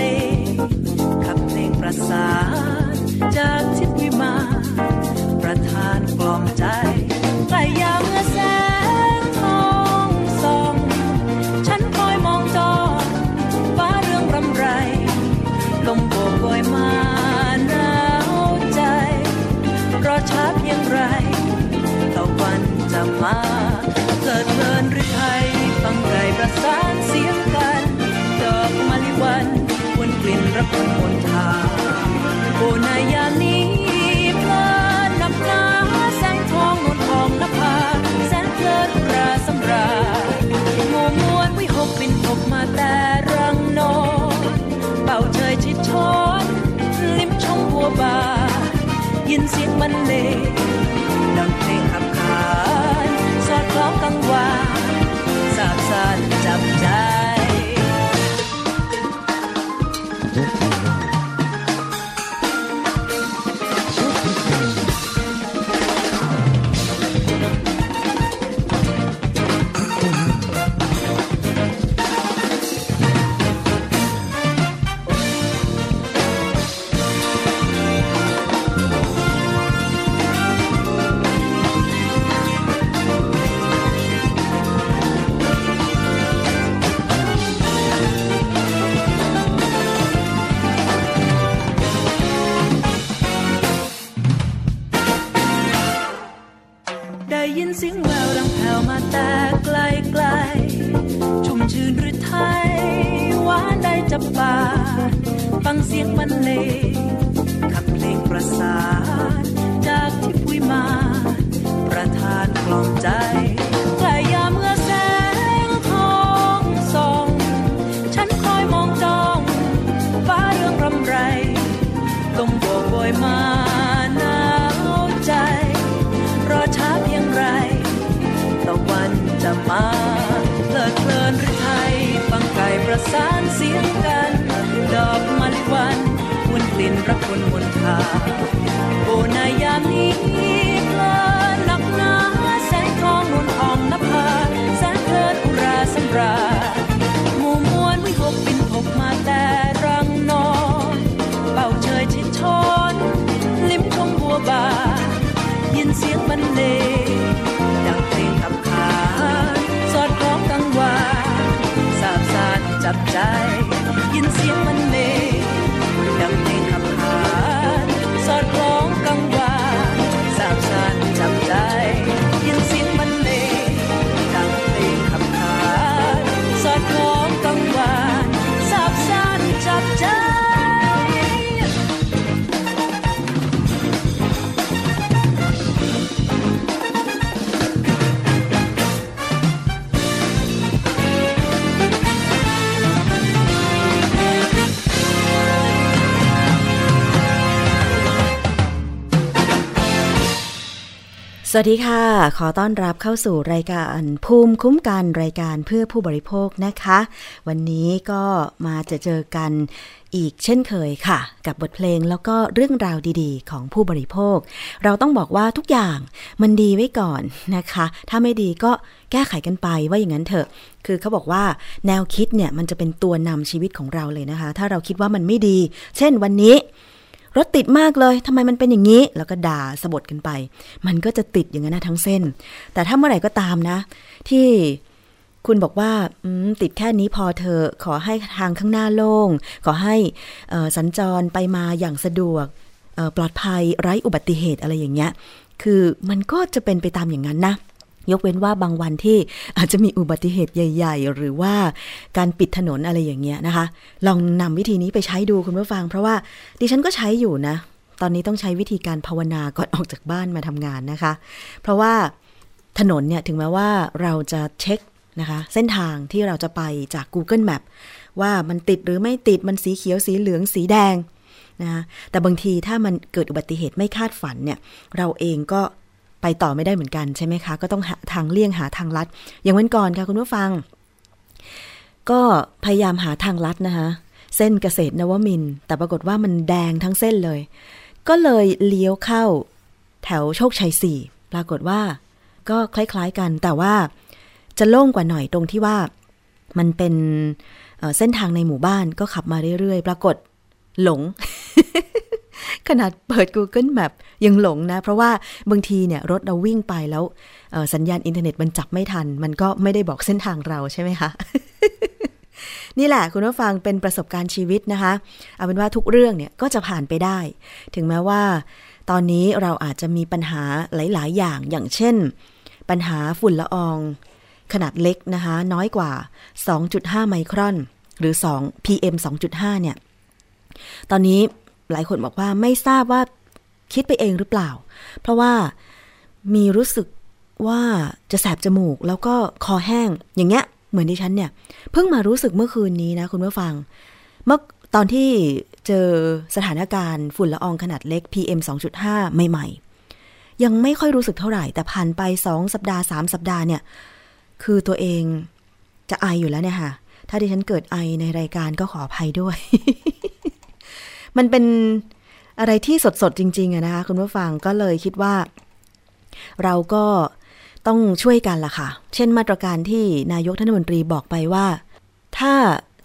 สี ยิ สวัสดีค่ะ ขอต้อนรับเข้าสู่รายการภูมิคุ้มกันรายการเพื่อผู้บริโภคนะคะ วันนี้ก็มาจะเจอกันอีกเช่นเคยค่ะ กับบทเพลงแล้วก็เรื่องราวดีๆ ของผู้บริโภค เราต้องบอกว่าทุกอย่างมันดีไว้ก่อนนะคะ ถ้าไม่ดีก็แก้ไขกันไปว่าอย่างนั้นเถอะ คือเขาบอกว่าแนวคิดเนี่ยมันจะเป็นตัวนำชีวิตของเราเลยนะคะ ถ้าเราคิดว่ามันไม่ดี เช่นวันนี้ รถติดมากเลยทำไมมันเป็นอย่างนี้ แล้วก็ด่าสะบดกันไป มันก็จะติดอย่างนั้นนะทั้งเส้น แต่ถ้าเมื่อไหร่ก็ตามนะ ที่คุณบอกว่าติดแค่นี้พอเธอขอให้ทางข้างหน้าโล่ง ขอให้สัญจรไปมาอย่างสะดวกปลอดภัยไร้อุบัติเหตุอะไรอย่างเงี้ย คือมันก็จะเป็นไปตามอย่างนั้นนะ ยกเว้นว่าบางวันที่อาจจะมีอุบัติเหตุใหญ่ ๆ หรือว่าการปิดถนนอะไรอย่างเงี้ยนะคะ ลองนำวิธีนี้ไปใช้ดูคุณผู้ฟัง เพราะว่าดิฉันก็ใช้อยู่นะ ตอนนี้ต้องใช้วิธีการภาวนาก่อนออกจากบ้านมาทำงานนะคะ เพราะว่าถนนเนี่ยถึงแม้ว่าเราจะเช็คนะคะ เส้นทางที่เราจะไปจาก Google Map ว่ามันติดหรือไม่ติดมันสีเขียวสีเหลืองสีแดงนะแต่บางทีถ้ามันเกิดอุบัติเหตุไม่คาดฝันเนี่ย เราเองก็ ไปต่อไม่ได้เหมือนกันใช่ไหมคะ ก็ต้องหาทางเลี่ยงหาทางลัด อย่างวันก่อนค่ะคุณผู้ฟัง ก็พยายามหาทางลัดนะคะ เส้นเกษตรนวมิน แต่ปรากฏว่ามันแดงทั้งเส้นเลย ก็เลยเลี้ยวเข้า แถวโชคชัยสี่ปรากฏว่า ก็คล้าย ๆกันแต่ว่าจะโล่งกว่าหน่อยตรงที่ว่ามันเป็นเส้นทางในหมู่บ้านก็ขับมาเรื่อยๆ ปรากฏหลง ขนาดเปิด Google Map ยังหลงนะ เพราะว่าบางทีเนี่ยรถเราวิ่งไปแล้วสัญญาณอินเทอร์เน็ตมันจับไม่ทัน มันก็ไม่ได้บอกเส้นทางเราใช่ไหมคะนี่แหละคุณผู้ฟังเป็นประสบการณ์ชีวิตนะคะ เอาเป็นว่าทุกเรื่องเนี่ยก็จะผ่านไปได้ ถึงแม้ว่า ตอนนี้เราอาจจะมีปัญหาหลาย ๆ อย่างอย่างเช่น ปัญหาฝุ่นละออง ขนาดเล็กนะคะ น้อยกว่า 2.5 ไมครอน หรือ 2 PM 2.5 เนี่ย ตอนนี้ หลายคนบอกว่าไม่ทราบว่าคิดไปเองหรือเปล่า เพราะว่ามีรู้สึกว่าจะแสบจมูกแล้วก็คอแห้งอย่างเงี้ย เหมือนดิฉันเนี่ย เพิ่งมารู้สึกเมื่อคืนนี้นะคุณผู้ฟัง เมื่อตอนที่เจอสถานการณ์ฝุ่นละอองขนาดเล็ก PM 2.5 ใหม่ ๆ ยังไม่ค่อยรู้สึกเท่าไหร่ แต่ผ่านไป 2 สัปดาห์ 3 สัปดาห์เนี่ย คือตัวเองจะไออยู่แล้วเนี่ยค่ะ ถ้าดิฉันเกิดไอในรายการก็ขออภัยด้วย มันเป็นอะไรที่สดๆจริงๆอะนะคะคุณผู้ฟังก็เลยคิดว่า เราก็ต้องช่วยกันล่ะค่ะ เช่นมาตรการที่นายกท่านมนตรีบอกไปว่า ถ้า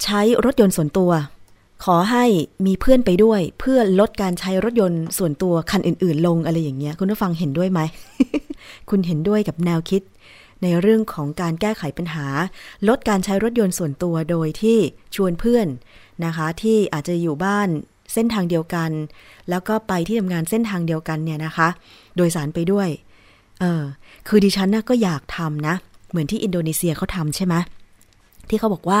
ใช้รถยนต์ส่วนตัว ขอให้มีเพื่อนไปด้วย เพื่อลดการใช้รถยนต์ส่วนตัวคันอื่น ๆ ลงอะไรอย่างเงี้ย คุณผู้ฟังเห็นด้วยไหม คุณเห็นด้วยกับแนวคิด ในเรื่องของการแก้ไขปัญหา ลดการใช้รถยนต์ส่วนตัวโดยที่ชวนเพื่อนนะคะ ที่อาจจะอยู่บ้าน เส้นทางเดียวกัน แล้วก็ไปที่ทำงานเส้นทางเดียวกันเนี่ยนะคะ โดยสารไปด้วย เออ คือดิฉันนะก็อยากทำนะ เหมือนที่อินโดนีเซียเขาทำใช่ไหมที่เขาบอกว่า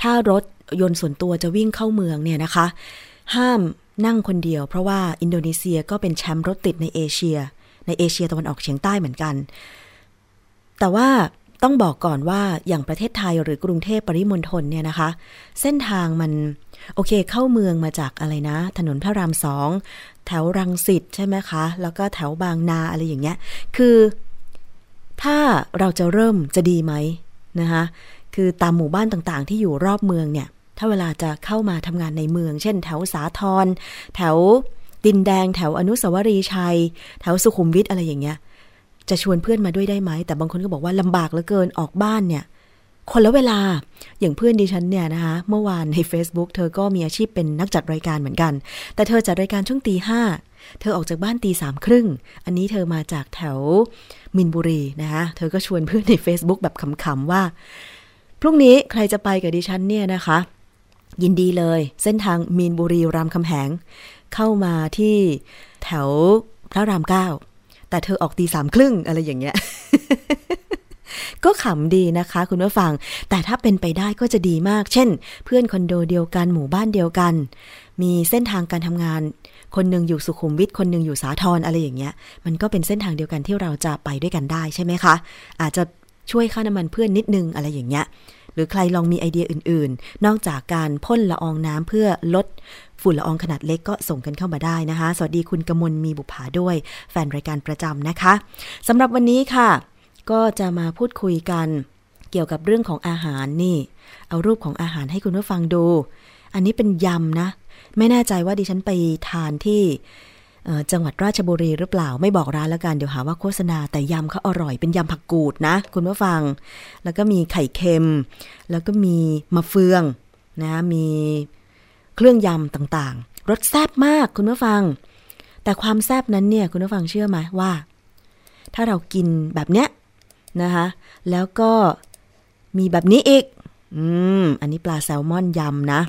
ถ้ารถยนต์ส่วนตัวจะวิ่งเข้าเมืองเนี่ยนะคะ ห้ามนั่งคนเดียว เพราะว่าอินโดนีเซียก็เป็นแชมป์รถติดในเอเชีย ในเอเชียตะวันออกเฉียงใต้เหมือนกัน แต่ว่า ต้องบอกก่อนว่าอย่างประเทศไทยหรือกรุงเทพปริมณฑลเนี่ยนะคะ เส้นทางมันโอเคเข้าเมืองมาจากอะไรนะ ถนนพระรามสองแถวรังสิตใช่ไหมคะ แล้วก็แถวบางนาอะไรอย่างเงี้ย คือถ้าเราจะเริ่มจะดีไหมนะคะคือตามหมู่บ้านต่างๆ ที่อยู่รอบเมืองเนี่ย ถ้าเวลาจะเข้ามาทำงานในเมือง เช่น แถวสาทรแถวดินแดง แถวอนุสาวรีย์ชัย แถวสุขุมวิทอะไรอย่างเงี้ย จะชวนเพื่อนมาด้วยได้ไหม แต่บางคนก็บอกว่าลำบากเหลือเกินออกบ้านเนี่ยคนละเวลาอย่างเพื่อนดิฉันเนี่ยนะคะ เมื่อวานใน Facebook เธอก็มีอาชีพเป็นนักจัดรายการเหมือนกัน แต่เธอจัดรายการช่วงตีห้าเธอออกจากบ้านตีสามครึ่ง อันนี้เธอมาจากแถวมินบุรีนะคะ เธอก็ชวนเพื่อนใน Facebook แบบขำๆว่า พรุ่งนี้ใครจะไปกับดิฉันเนี่ยนะคะ ยินดีเลย เส้นทางมีนบุรีรามคำแหง เข้ามาที่แถวพระรามเก้า แต่เธอออกตีสามครึ่งอะไรอย่างเงี้ยก็ขำดีนะคะ คุณผู้ฟัง แต่ถ้าเป็นไปได้ก็จะดีมาก เช่น เพื่อนคอนโดเดียวกันหมู่บ้านเดียวกัน มีเส้นทางการทำงาน คนหนึ่งอยู่สุขุมวิทคนหนึ่งอยู่สาทรอะไรอย่างเงี้ย มันก็เป็นเส้นทางเดียวกันที่เราจะไปด้วยกันได้ใช่ไหมคะ อาจจะช่วยค่าน้ำมันเพื่อนนิดนึงอะไรอย่างเงี้ย หรือใครลองมีไอเดียอื่นๆ นอกจากการพ่นละอองน้ำเพื่อลด ฝุ่นละอองขนาดเล็กก็ส่งกันเข้ามาได้นะคะ สวัสดีคุณกมลมีบุภาด้วย แฟนรายการประจำนะคะสำหรับวันนี้ค่ะ ก็จะมาพูดคุยกัน เกี่ยวกับเรื่องของอาหารนี่ เอารูปของอาหารให้คุณผู้ฟังดู อันนี้เป็นยำนะ ไม่แน่ใจว่าดิฉันไปทานที่จังหวัดราชบุรีหรือเปล่าไม่บอกร้านแล้วกันเดี๋ยวหาว่าโฆษณาแต่ยำเขาอร่อยเป็นยำผักกูดนะ คุณผู้ฟัง แล้วก็มีไข่เค็ม แล้วก็มีมะเฟืองนะมี เครื่องยำต่างๆ รสแซ่บมากคุณผู้ฟัง แต่ความแซ่บนั้นเนี่ยคุณผู้ฟังเชื่อไหมว่า ถ้าเรากินแบบเนี้ยนะคะแล้วก็มีแบบนี้อีก อืม อันนี้ปลาแซลมอนยำนะ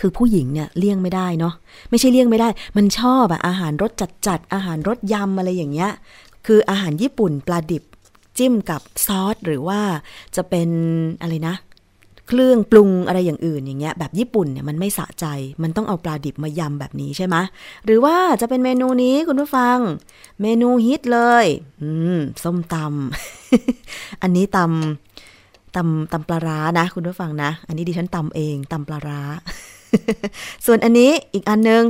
คือผู้หญิงเนี่ยเลี่ยงไม่ได้เนาะ ไม่ใช่เลี่ยงไม่ได้ มันชอบอะอาหารรสจัดๆอาหารรสยำอะไรอย่างเงี้ย คืออาหารญี่ปุ่นปลาดิบจิ้มกับซอสหรือว่าจะเป็นอะไรนะ เครื่องปรุงอะไรอย่างอื่นอย่างเงี้ยแบบญี่ปุ่นเนี่ยมันไม่สะใจ มันต้องเอาปลาดิบมายำแบบนี้ใช่ไหมหรือว่าจะเป็นเมนูนี้คุณผู้ฟัง เมนูฮิตเลย อืมส้มตำอันนี้ตำตำตำปลาร้านะ คุณผู้ฟังนะ อันนี้ดิฉันตำเองตำปลาร้า ส่วนอันนี้อีกอันนึง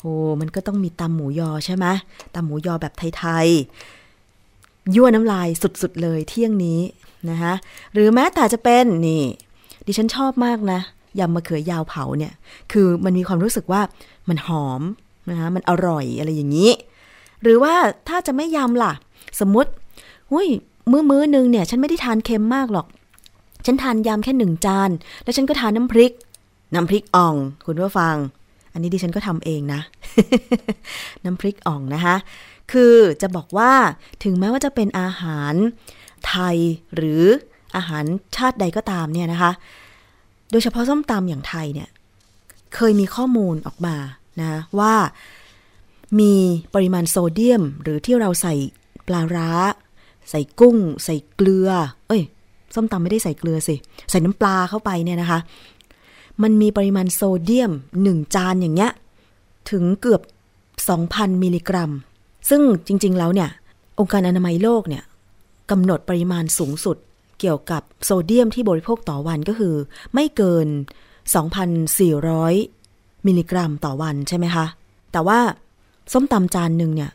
โอ้มันก็ต้องมีตำหมูยอใช่ไหมตำหมูยอแบบไทยๆยั่วน้ำลายสุดๆเลยเที่ยงนี้ นะคะหรือแม้แต่จะเป็นนี่ ดิฉันชอบมากนะยำมะเขือยาวเผาเนี่ย คือมันมีความรู้สึกว่ามันหอมนะคะมันอร่อยอะไรอย่างนี้ หรือว่าถ้าจะไม่ยำล่ะ สมมติหุ้ยมื้อมื้อนึงเนี่ย ฉันไม่ได้ทานเค็มมากหรอก ฉันทานยำแค่หนึ่งจาน แล้วฉันก็ทานน้ำพริก น้ำพริกอ่อง คุณผู้ฟัง อันนี้ดิฉันก็ทำเองนะ น้ำพริกอ่องนะคะ คือจะบอกว่าถึงแม้ว่าจะเป็นอาหาร ไทยหรืออาหารชาติใดก็ตามเนี่ยนะคะ โดยเฉพาะส้มตำอย่างไทยเนี่ย เคยมีข้อมูลออกมานะว่ามีปริมาณโซเดียม หรือที่เราใส่ปลาร้า ใส่กุ้ง ใส่เกลือ เอ้ย ส้มตำไม่ได้ใส่เกลือสิ ใส่น้ำปลาเข้าไปเนี่ยนะคะ มันมีปริมาณโซเดียมหนึ่งจานอย่างเงี้ย ถึงเกือบ 2,000 มิลลิกรัม ซึ่งจริง ๆ แล้วเนี่ย องค์การอนามัยโลกเนี่ย กำหนดปริมาณสูงสุดเกี่ยวกับโซเดียมที่บริโภคต่อวันก็คือ ไม่เกิน 2,400 มิลลิกรัมต่อวันใช่ไหมคะ แต่ว่าส้มตำจานหนึ่งเนี่ย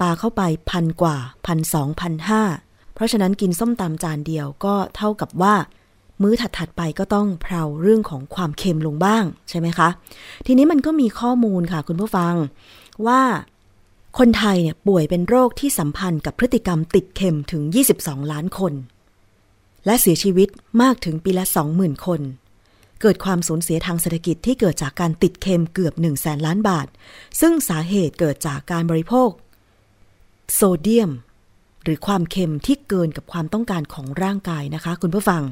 ปาเข้าไปพันกว่าพันสองพันห้าเพราะฉะนั้นกินส้มตำจานเดียวก็เท่ากับว่า มื้อถัดๆไปก็ต้องเพลาเรื่องของความเค็มลงบ้างใช่ไหมคะ ทีนี้มันก็มีข้อมูลค่ะคุณผู้ฟังว่า คนไทยเนี่ยป่วยเป็นโรคที่สัมพันธ์กับพฤติกรรมติดเค็มถึง 22 ล้านคน และเสียชีวิตมากถึงปีละ 20,000 คน เกิดความสูญเสียทางเศรษฐกิจที่เกิดจากการติดเค็มเกือบ1 0 0 0 0แสนล้านบาท ซึ่งสาเหตุเกิดจากการบริโภค โซเดียม หรือความเค็มที่เกินกับความต้องการของร่างกายนะคะ คุณผู้ฟัง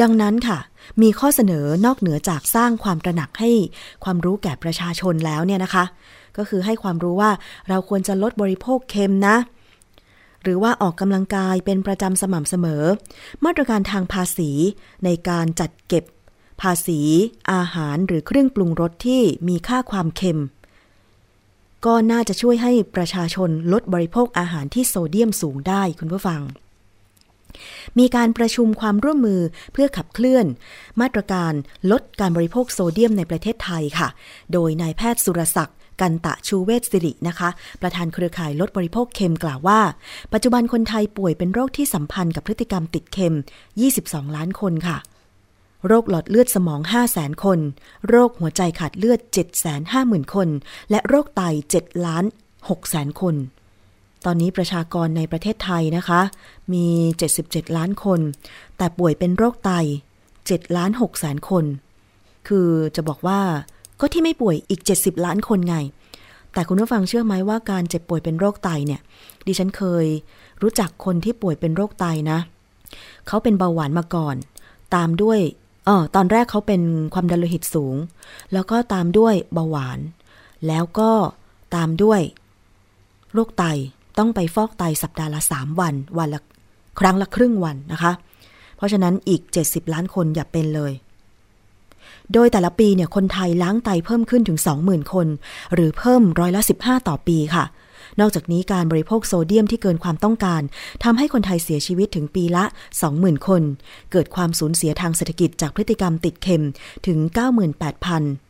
ดังนั้นค่ะ มีข้อเสนอนอกเหนือจากสร้างความตระหนักให้ความรู้แก่ประชาชนแล้วเนี่ยนะคะ ก็คือให้ความรู้ว่าเราควรจะลดบริโภคเค็มนะ หรือว่าออกกำลังกายเป็นประจำสม่ำเสมอ มาตรการทางภาษีในการจัดเก็บ ภาษี อาหารหรือเครื่องปรุงรสที่มีค่าความเค็ม ก็น่าจะช่วยให้ประชาชนลดบริโภคอาหารที่โซเดียมสูงได้คุณผู้ฟังมีการประชุมความร่วมมือเพื่อขับเคลื่อน มาตรการลดการบริโภคโซเดียมในประเทศไทยค่ะ โดยนายแพทย์สุรศักดิ์ กันตะชูเวศสิรินะคะ ประธานเครือข่ายลดบริโภคเค็มกล่าวว่า ปัจจุบันคนไทยป่วยเป็นโรคที่สัมพันธ์กับพฤติกรรมติดเค็ม 22 ล้านคนค่ะ โรคหลอดเลือดสมอง 5 0 0แสนคน โรคหัวใจขาดเลือด 750,000 คน และโรคไต 7 ล้าน6แสนคน ตอนนี้ประชากรในประเทศไทยนะคะ มี 77 ล้านคน แต่ป่วยเป็นโรคไต7ล้าน6แสนคน คือจะบอกว่า ก็ที่ไม่ป่วยอีก 70 ล้านคนไง แต่คุณผู้ฟังเชื่อไหมว่าการเจ็บป่วยเป็นโรคไตเนี่ย ดิฉันเคยรู้จักคนที่ป่วยเป็นโรคไตนะ เขาเป็นเบาหวานมาก่อน ตามด้วยอ๋อตอนแรกเขาเป็นความดันโลหิตสูง แล้วก็ตามด้วยเบาหวาน แล้วก็ตามด้วย โรคไตต้องไปฟอกไตสัปดาห์ละ 3 วัน วันละครั้งละครึ่งวันนะคะ เพราะฉะนั้นอีก 70 ล้านคนอย่าเป็นเลย โดยแต่ละปีเนี่ยคนไทยล้างไตเพิ่มขึ้นถึง 20,000 คน หรือเพิ่มร้อยละ 15 ต่อปีค่ะ นอกจากนี้การบริโภคโซเดียมที่เกินความต้องการทำให้คนไทยเสียชีวิตถึงปีละ 20,000 คน เกิดความสูญเสียทางเศรษฐกิจจากพฤติกรรมติดเค็มถึง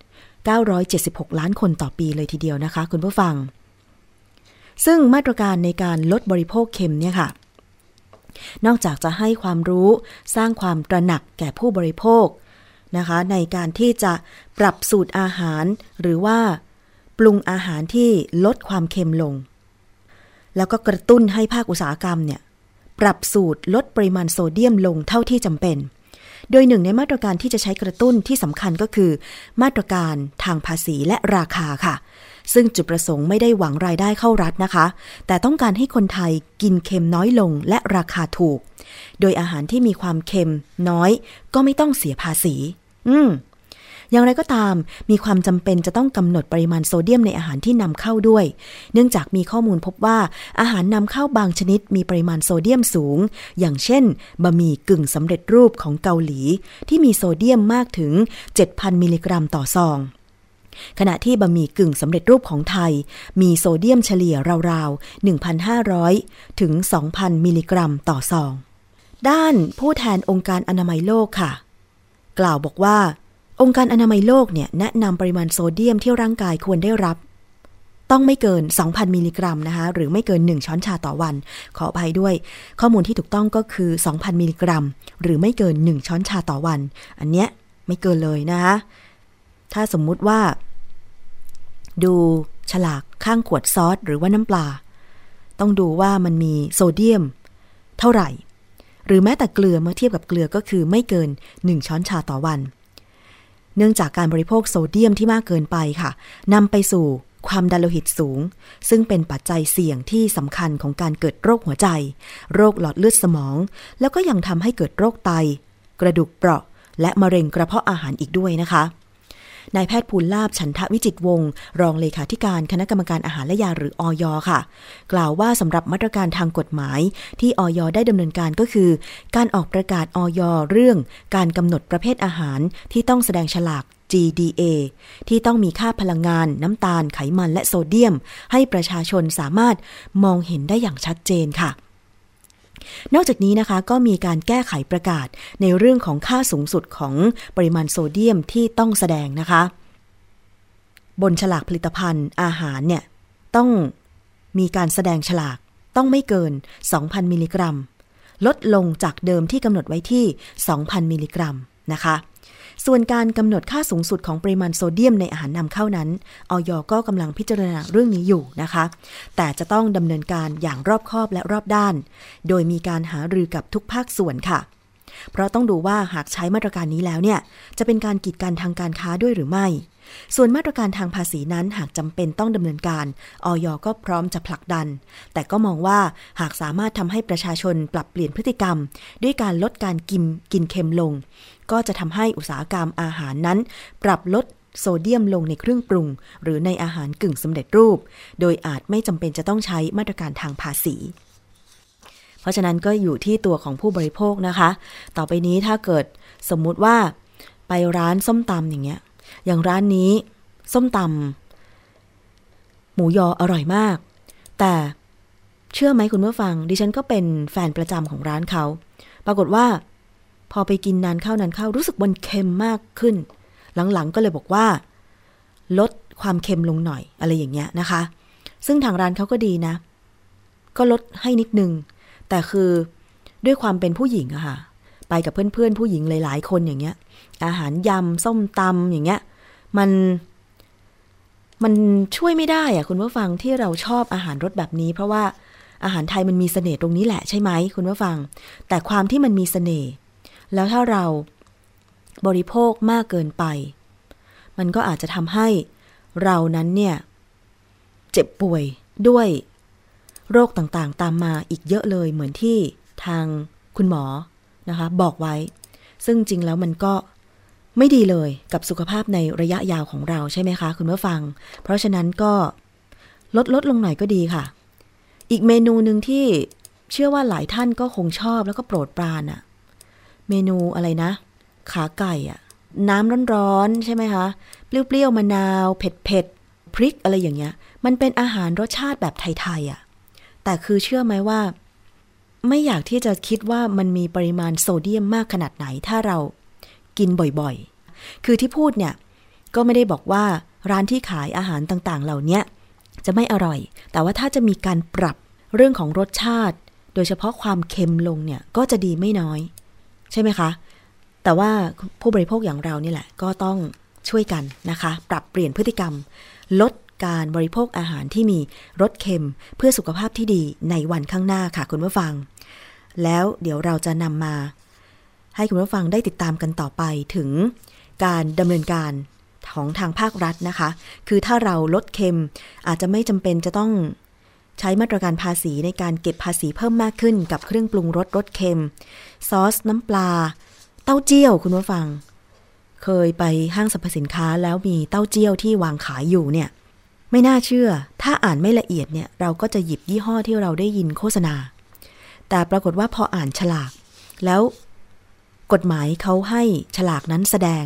98,976 ล้านคนต่อปีเลยทีเดียวนะคะ คุณผู้ฟัง ซึ่งมาตรการในการลดบริโภคเค็มเนี่ยค่ะนอกจากจะให้ความรู้สร้างความตระหนักแก่ผู้บริโภค นะคะ ในการที่จะปรับสูตรอาหาร หรือว่า ปรุงอาหารที่ลดความเค็มลง แล้วก็กระตุ้นให้ภาคอุตสาหกรรมเนี่ยปรับสูตรลดปริมาณโซเดียมลงเท่าที่จำเป็น โดยหนึ่งในมาตรการที่จะใช้กระตุ้นที่สำคัญก็คือ มาตรการทางภาษีและราคาค่ะ ซึ่งจุดประสงค์ไม่ได้หวังรายได้เข้ารัฐนะคะ แต่ต้องการให้คนไทยกินเค็มน้อยลงและราคาถูก โดยอาหารที่มีความเค็มน้อย ก็ไม่ต้องเสียภาษี อืมอย่างไรก็ตาม มีความจำเป็นจะต้องกำหนดปริมาณโซเดียมในอาหารที่นำเข้าด้วย เนื่องจากมีข้อมูลพบว่าอาหารนำเข้าบางชนิดมีปริมาณโซเดียมสูง อย่างเช่นบะหมี่กึ่งสำเร็จรูปของเกาหลี ที่มีโซเดียมมากถึง 7,000 มิลลิกรัมต่อซอง ขณะที่บะหมี่กึ่งสำเร็จรูปของไทย มีโซเดียมเฉลี่ยราวๆ 1,500 ถึง 2,000 มิลลิกรัมต่อซอง ด้านผู้แทนองค์การอนามัยโลกค่ะ กล่าวบอกว่า องค์การอนามัยโลกเนี่ยแนะนำปริมาณโซเดียมที่ร่างกายควรได้รับ ต้องไม่เกิน 2,000 มิลลิกรัมนะคะ หรือไม่เกิน 1 ช้อนชาต่อวัน ขออภัยด้วย ข้อมูลที่ถูกต้องก็คือ 2,000 มิลลิกรัม หรือไม่เกิน 1 ช้อนชาต่อวัน อันเนี้ยไม่เกินเลยนะคะ ถ้าสมมุติว่า ดูฉลากข้างขวดซอสหรือว่าน้ำปลา ต้องดูว่ามันมีโซเดียม เท่าไหร่ หรือแม้แต่เกลือเมื่อเทียบกับเกลือก็คือไม่เกิน 1 ช้อนชาต่อวัน เนื่องจากการบริโภคโซเดียมที่มากเกินไปค่ะนำไปสู่ความดันโลหิตสูง ซึ่งเป็นปัจจัยเสี่ยงที่สำคัญของการเกิดโรคหัวใจ โรคหลอดเลือดสมอง แล้วก็ยังทำให้เกิดโรคไต กระดูกเปราะ และมะเร็งกระเพาะอาหารอีกด้วยนะคะ นายแพทย์ภูลลาบฉันทวิจิตวงศ์รองเลขาธิการคณะกรรมการอาหารและยาหรืออยค่ะ กล่าวว่าสำหรับมาตรการทางกฎหมาย ที่อยได้ดำเนินการก็คือ การออกประกาศอยเรื่อง การกำหนดประเภทอาหารที่ต้องแสดงฉลาก GDA ที่ต้องมีค่าพลังงาน น้ำตาลไขมันและโซเดียม ให้ประชาชนสามารถมองเห็นได้อย่างชัดเจนค่ะ นอกจากนี้นะคะก็มีการแก้ไขประกาศในเรื่องของค่าสูงสุดของปริมาณโซเดียมที่ต้องแสดงนะคะ บนฉลากผลิตภัณฑ์อาหารเนี่ยต้องมีการแสดงฉลากต้องไม่เกิน 2,000 มิลลิกรัม ลดลงจากเดิมที่กำหนดไว้ที่ 2,000 มิลลิกรัมนะคะ ส่วนการกำหนดค่าสูงสุดของปริมาณโซเดียมในอาหารนำเข้านั้นออยก็กำลังพิจารณาเรื่องนี้อยู่นะคะ แต่จะต้องดำเนินการอย่างรอบคอบและรอบด้าน โดยมีการหารือกับทุกภาคส่วนค่ะ เพราะต้องดูว่าหากใช้มาตรการนี้แล้วเนี่ย จะเป็นการกีดกันทางการค้าด้วยหรือไม่ ส่วนมาตรการทางภาษีนั้นหากจำเป็นต้องดำเนินการออยก็พร้อมจะผลักดัน แต่ก็มองว่าหากสามารถทำให้ประชาชนปรับเปลี่ยนพฤติกรรม ด้วยการลดการกินกินเค็มลง ก็จะทำให้อุตสาหกรรมอาหารนั้น ปรับลดโซเดียมลงในเครื่องปรุง หรือในอาหารกึ่งสำเร็จรูป โดยอาจไม่จำเป็นจะต้องใช้มาตรการทางภาษีเพราะฉะนั้นก็อยู่ที่ตัวของผู้บริโภคนะคะ ต่อไปนี้ถ้าเกิดสมมุติว่าไปร้านส้มตำอย่างเงี้ย อย่างร้านนี้ ส้มตำหมูยออร่อยมาก แต่เชื่อไหมคุณผู้ฟัง ดิฉันก็เป็นแฟนประจำของร้านเขา ปรากฏว่า พอไปกินนานเข้านานเข้ารู้สึกมันเค็มมากขึ้น หลังๆก็เลยบอกว่า ลดความเค็มลงหน่อยอะไรอย่างเงี้ยนะคะ ซึ่งทางร้านเขาก็ดีนะ ก็ลดให้นิดนึง แต่คือด้วยความเป็นผู้หญิงอะค่ะ ไปกับเพื่อนๆ ผู้หญิงหลายๆ คนอย่างเงี้ย อาหารยำส้มตำอย่างเงี้ย มันมันช่วยไม่ได้อะคุณผู้ฟังที่เราชอบอาหารรสแบบนี้ เพราะว่าอาหารไทยมันมีเสน่ห์ตรงนี้แหละใช่ไหมคุณผู้ฟัง แต่ความที่มันมีเสน่ห์แล้วถ้าเราบริโภคมากเกินไป มันก็อาจจะทำให้เรานั้นเนี่ย เจ็บป่วยด้วยโรคต่างๆ ตามมาอีกเยอะเลยเหมือนที่ทางคุณหมอนะคะ บอกไว้ ซึ่งจริงแล้วมันก็ ไม่ดีเลยกับสุขภาพในระยะยาวของเราใช่ไหมคะ คุณผู้ฟัง เพราะฉะนั้นก็ลดลดลงหน่อยก็ดีค่ะ อีกเมนูหนึ่งที่เชื่อว่าหลายท่านก็คงชอบแล้วก็โปรดปรานอะเมนูอะไรนะ ขาไก่อะน้ำร้อนๆใช่ไหมคะ เปรี้ยวๆมะนาว เผ็ดๆพริกอะไรอย่างเงี้ย มันเป็นอาหารรสชาติแบบไทยๆอะแต่คือเชื่อไหมว่า ไม่อยากที่จะคิดว่ามันมีปริมาณโซเดียมมากขนาดไหน ถ้าเรา กินบ่อยๆ คือที่พูดเนี่ย ก็ไม่ได้บอกว่าร้านที่ขายอาหารต่างๆ เหล่านี้จะไม่อร่อย แต่ว่าถ้าจะมีการปรับเรื่องของรสชาติ โดยเฉพาะความเค็มลงเนี่ยก็จะดีไม่น้อย ใช่ไหมคะ แต่ว่าผู้บริโภคอย่างเรานี่แหละ ก็ต้องช่วยกันนะคะ ปรับเปลี่ยนพฤติกรรม ลดการบริโภคอาหารที่มีรสเค็มเพื่อสุขภาพที่ดีในวันข้างหน้าค่ะคุณผู้ฟัง แล้วเดี๋ยวเราจะนำมา ให้คุณผู้ฟังได้ติดตามกันต่อไปถึงการดำเนินการของทางภาครัฐนะคะ คือถ้าเราลดเค็มอาจจะไม่จำเป็นจะต้องใช้มาตรการภาษีในการเก็บภาษีเพิ่มมากขึ้นกับเครื่องปรุงรสรสเค็ม ซอสน้ำปลา เต้าเจี้ยวคุณผู้ฟัง เคยไปห้างสรรพสินค้าแล้วมีเต้าเจี้ยวที่วางขายอยู่เนี่ย ไม่น่าเชื่อ ถ้าอ่านไม่ละเอียดเนี่ย เราก็จะหยิบยี่ห้อที่เราได้ยินโฆษณา แต่ปรากฏว่าพออ่านฉลาก แล้ว กฎหมายเขาให้ฉลากนั้นแสดง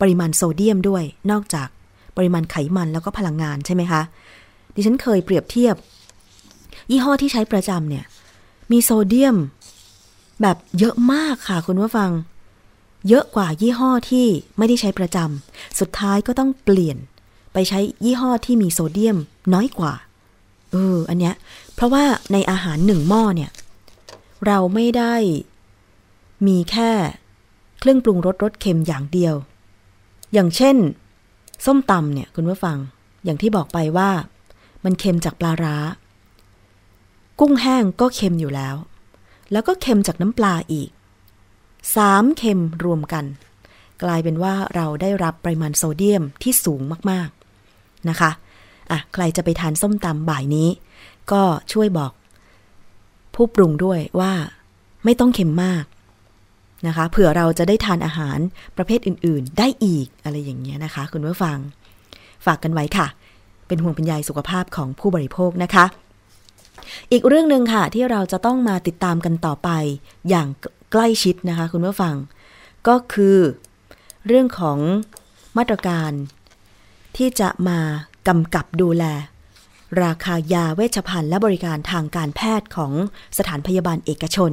ปริมาณโซเดียมด้วย นอกจากปริมาณไขมันแล้วก็พลังงานใช่ไหมคะ ดิฉันเคยเปรียบเทียบ ยี่ห้อที่ใช้ประจำเนี่ย มีโซเดียม แบบเยอะมากค่ะคุณผู้ฟัง เยอะกว่ายี่ห้อที่ไม่ได้ใช้ประจำสุดท้ายก็ต้องเปลี่ยนไปใช้ยี่ห้อที่มีโซเดียมน้อยกว่า เออ อันเนี้ย เพราะว่าในอาหารหนึ่งหม้อเนี่ย เราไม่ได้ มีแค่เครื่องปรุงรสรสเค็มอย่างเดียว อย่างเช่น ส้มตำเนี่ยคุณผู้ฟัง อย่างที่บอกไปว่า มันเค็มจากปลาร้า กุ้งแห้งก็เค็มอยู่แล้ว แล้วก็เค็มจากน้ำปลาอีกสามเค็มรวมกัน กลายเป็นว่าเราได้รับปริมาณโซเดียมที่สูงมากๆนะคะอะใครจะไปทานส้มตำบ่ายนี้ ก็ช่วยบอก ผู้ปรุงด้วยว่า ไม่ต้องเค็มมาก นะคะเผื่อเราจะได้ทานอาหารประเภทอื่น ๆ ได้อีกอะไรอย่างเงี้ยนะคะ คุณผู้ฟัง ฝากกันไว้ค่ะ เป็นห่วงเป็นใยสุขภาพของผู้บริโภคนะคะ อีกเรื่องหนึ่งค่ะที่เราจะต้องมาติดตามกันต่อไปอย่างใกล้ชิดนะคะ คุณผู้ฟัง ก็คือเรื่องของมาตรการที่จะมากำกับดูแล ราคายาเวชภัณฑ์และบริการทางการแพทย์ของสถานพยาบาลเอกชน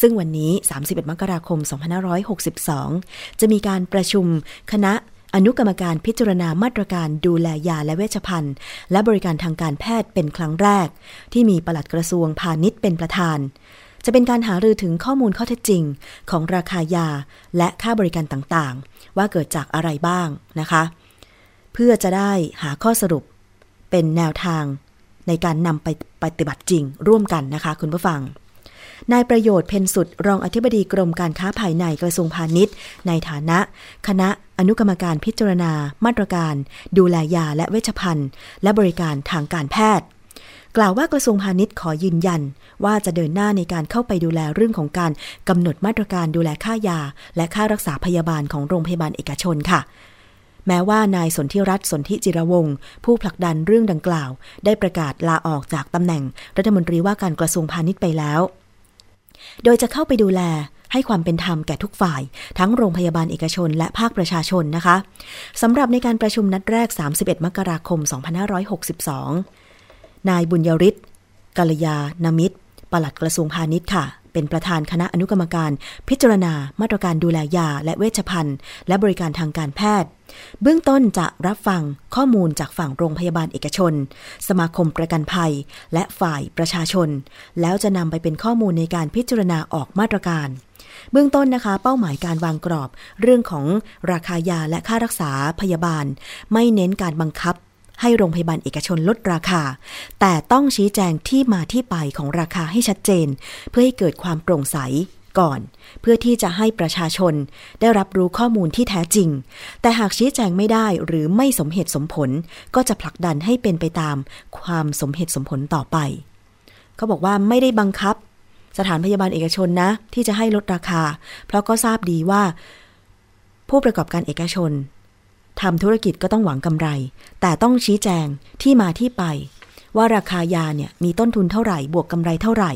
ซึ่งวันนี้ 31 มกราคม 2562 จะมีการประชุมคณะอนุกรรมการพิจารณามาตรการดูแลยาและเวชภัณฑ์ และบริการทางการแพทย์เป็นครั้งแรก ที่มีปลัดกระทรวงพาณิชย์เป็นประธาน จะเป็นการหารือถึงข้อมูลข้อเท็จจริง ของราคายาและค่าบริการต่างๆ ว่าเกิดจากอะไรบ้างนะคะ เพื่อจะได้หาข้อสรุป เป็นแนวทางในการนำไปปฏิบัติจริงร่วมกันนะคะ คุณผู้ฟัง นายประโยชน์เพนสุด รองอธิบดีกรมการค้าภายในกระทรวงพาณิชย์ ในฐานะ คณะอนุกรรมการพิจารณา มาตรการ ดูแลยาและเวชภัณฑ์ และบริการทางการแพทย์ กล่าวว่ากระทรวงพาณิชย์ขอยืนยัน ว่าจะเดินหน้าในการเข้าไปดูแลเรื่องของการกำหนดมาตรการดูแลค่ายา และค่ารักษาพยาบาลของโรงพยาบาลเอกชนค่ะ แม้ว่านายสนธิรัตน์สนธิจิรวงศ์ผู้ผลักดันเรื่องดังกล่าว ได้ประกาศลาออกจากตำแหน่งรัฐมนตรีว่าการกระทรวงพาณิชย์ไปแล้ว โดยจะเข้าไปดูแลให้ความเป็นธรรมแก่ทุกฝ่าย ทั้งโรงพยาบาลเอกชน และภาคประชาชนนะคะสำหรับในการประชุมนัดแรก 31 มกราคม 2562 นายบุญยริศกัลยานามิตร ปลัดกระทรวงพาณิชย์ค่ะ เป็นประธานคณะอนุกรรมการ พิจารณา มาตรการดูแลยาและเวชภัณฑ์ และบริการทางการแพทย์ เบื้องต้นจะรับฟังข้อมูลจากฝั่งโรงพยาบาลเอกชน สมาคมประกันภัย และฝ่ายประชาชน แล้วจะนำไปเป็นข้อมูลในการพิจารณาออกมาตรการเบื้องต้นนะคะ เป้าหมายการวางกรอบ เรื่องของราคายาและค่ารักษาพยาบาล ไม่เน้นการบังคับ ให้โรงพยาบาลเอกชนลดราคา แต่ต้องชี้แจงที่มาที่ไปของราคาให้ชัดเจน เพื่อให้เกิดความโปร่งใสก่อน เพื่อที่จะให้ประชาชนได้รับรู้ข้อมูลที่แท้จริง แต่หากชี้แจงไม่ได้หรือไม่สมเหตุสมผล ก็จะผลักดันให้เป็นไปตามความสมเหตุสมผลต่อไป เขาบอกว่าไม่ได้บังคับ สถานพยาบาลเอกชนนะ ที่จะให้ลดราคา เพราะก็ทราบดีว่า ผู้ประกอบการเอกชน ทำธุรกิจก็ต้องหวังกำไร แต่ต้องชี้แจงที่มาที่ไป ว่าราคายาเนี่ยมีต้นทุนเท่าไหร่ บวกกำไรเท่าไหร่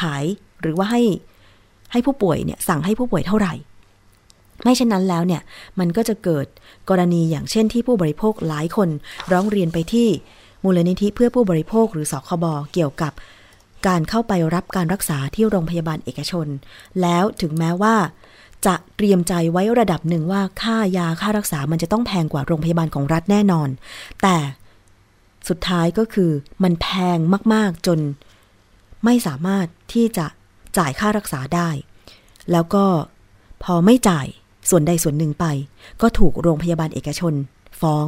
ขายหรือว่าให้ให้ผู้ป่วยเนี่ยสั่งให้ผู้ป่วยเท่าไหร่ ไม่เช่นนั้นแล้วเนี่ยมันก็จะเกิดกรณีอย่างเช่นที่ผู้บริโภคหลายคนร้องเรียนไปที่มูลนิธิเพื่อผู้บริโภคหรือสคบเกี่ยวกับการเข้าไปรับการรักษาที่โรงพยาบาลเอกชน แล้วถึงแม้ว่า จะเตรียมใจไว้ระดับหนึ่งว่าค่ายาค่ารักษามันจะต้องแพงกว่าโรงพยาบาลของรัฐแน่นอน แต่สุดท้ายก็คือมันแพงมาก ๆ จน ไม่สามารถที่จะจ่ายค่ารักษาได้ แล้วก็พอไม่จ่ายส่วนใดส่วนหนึ่งไป ก็ถูกโรงพยาบาลเอกชน ฟ้อง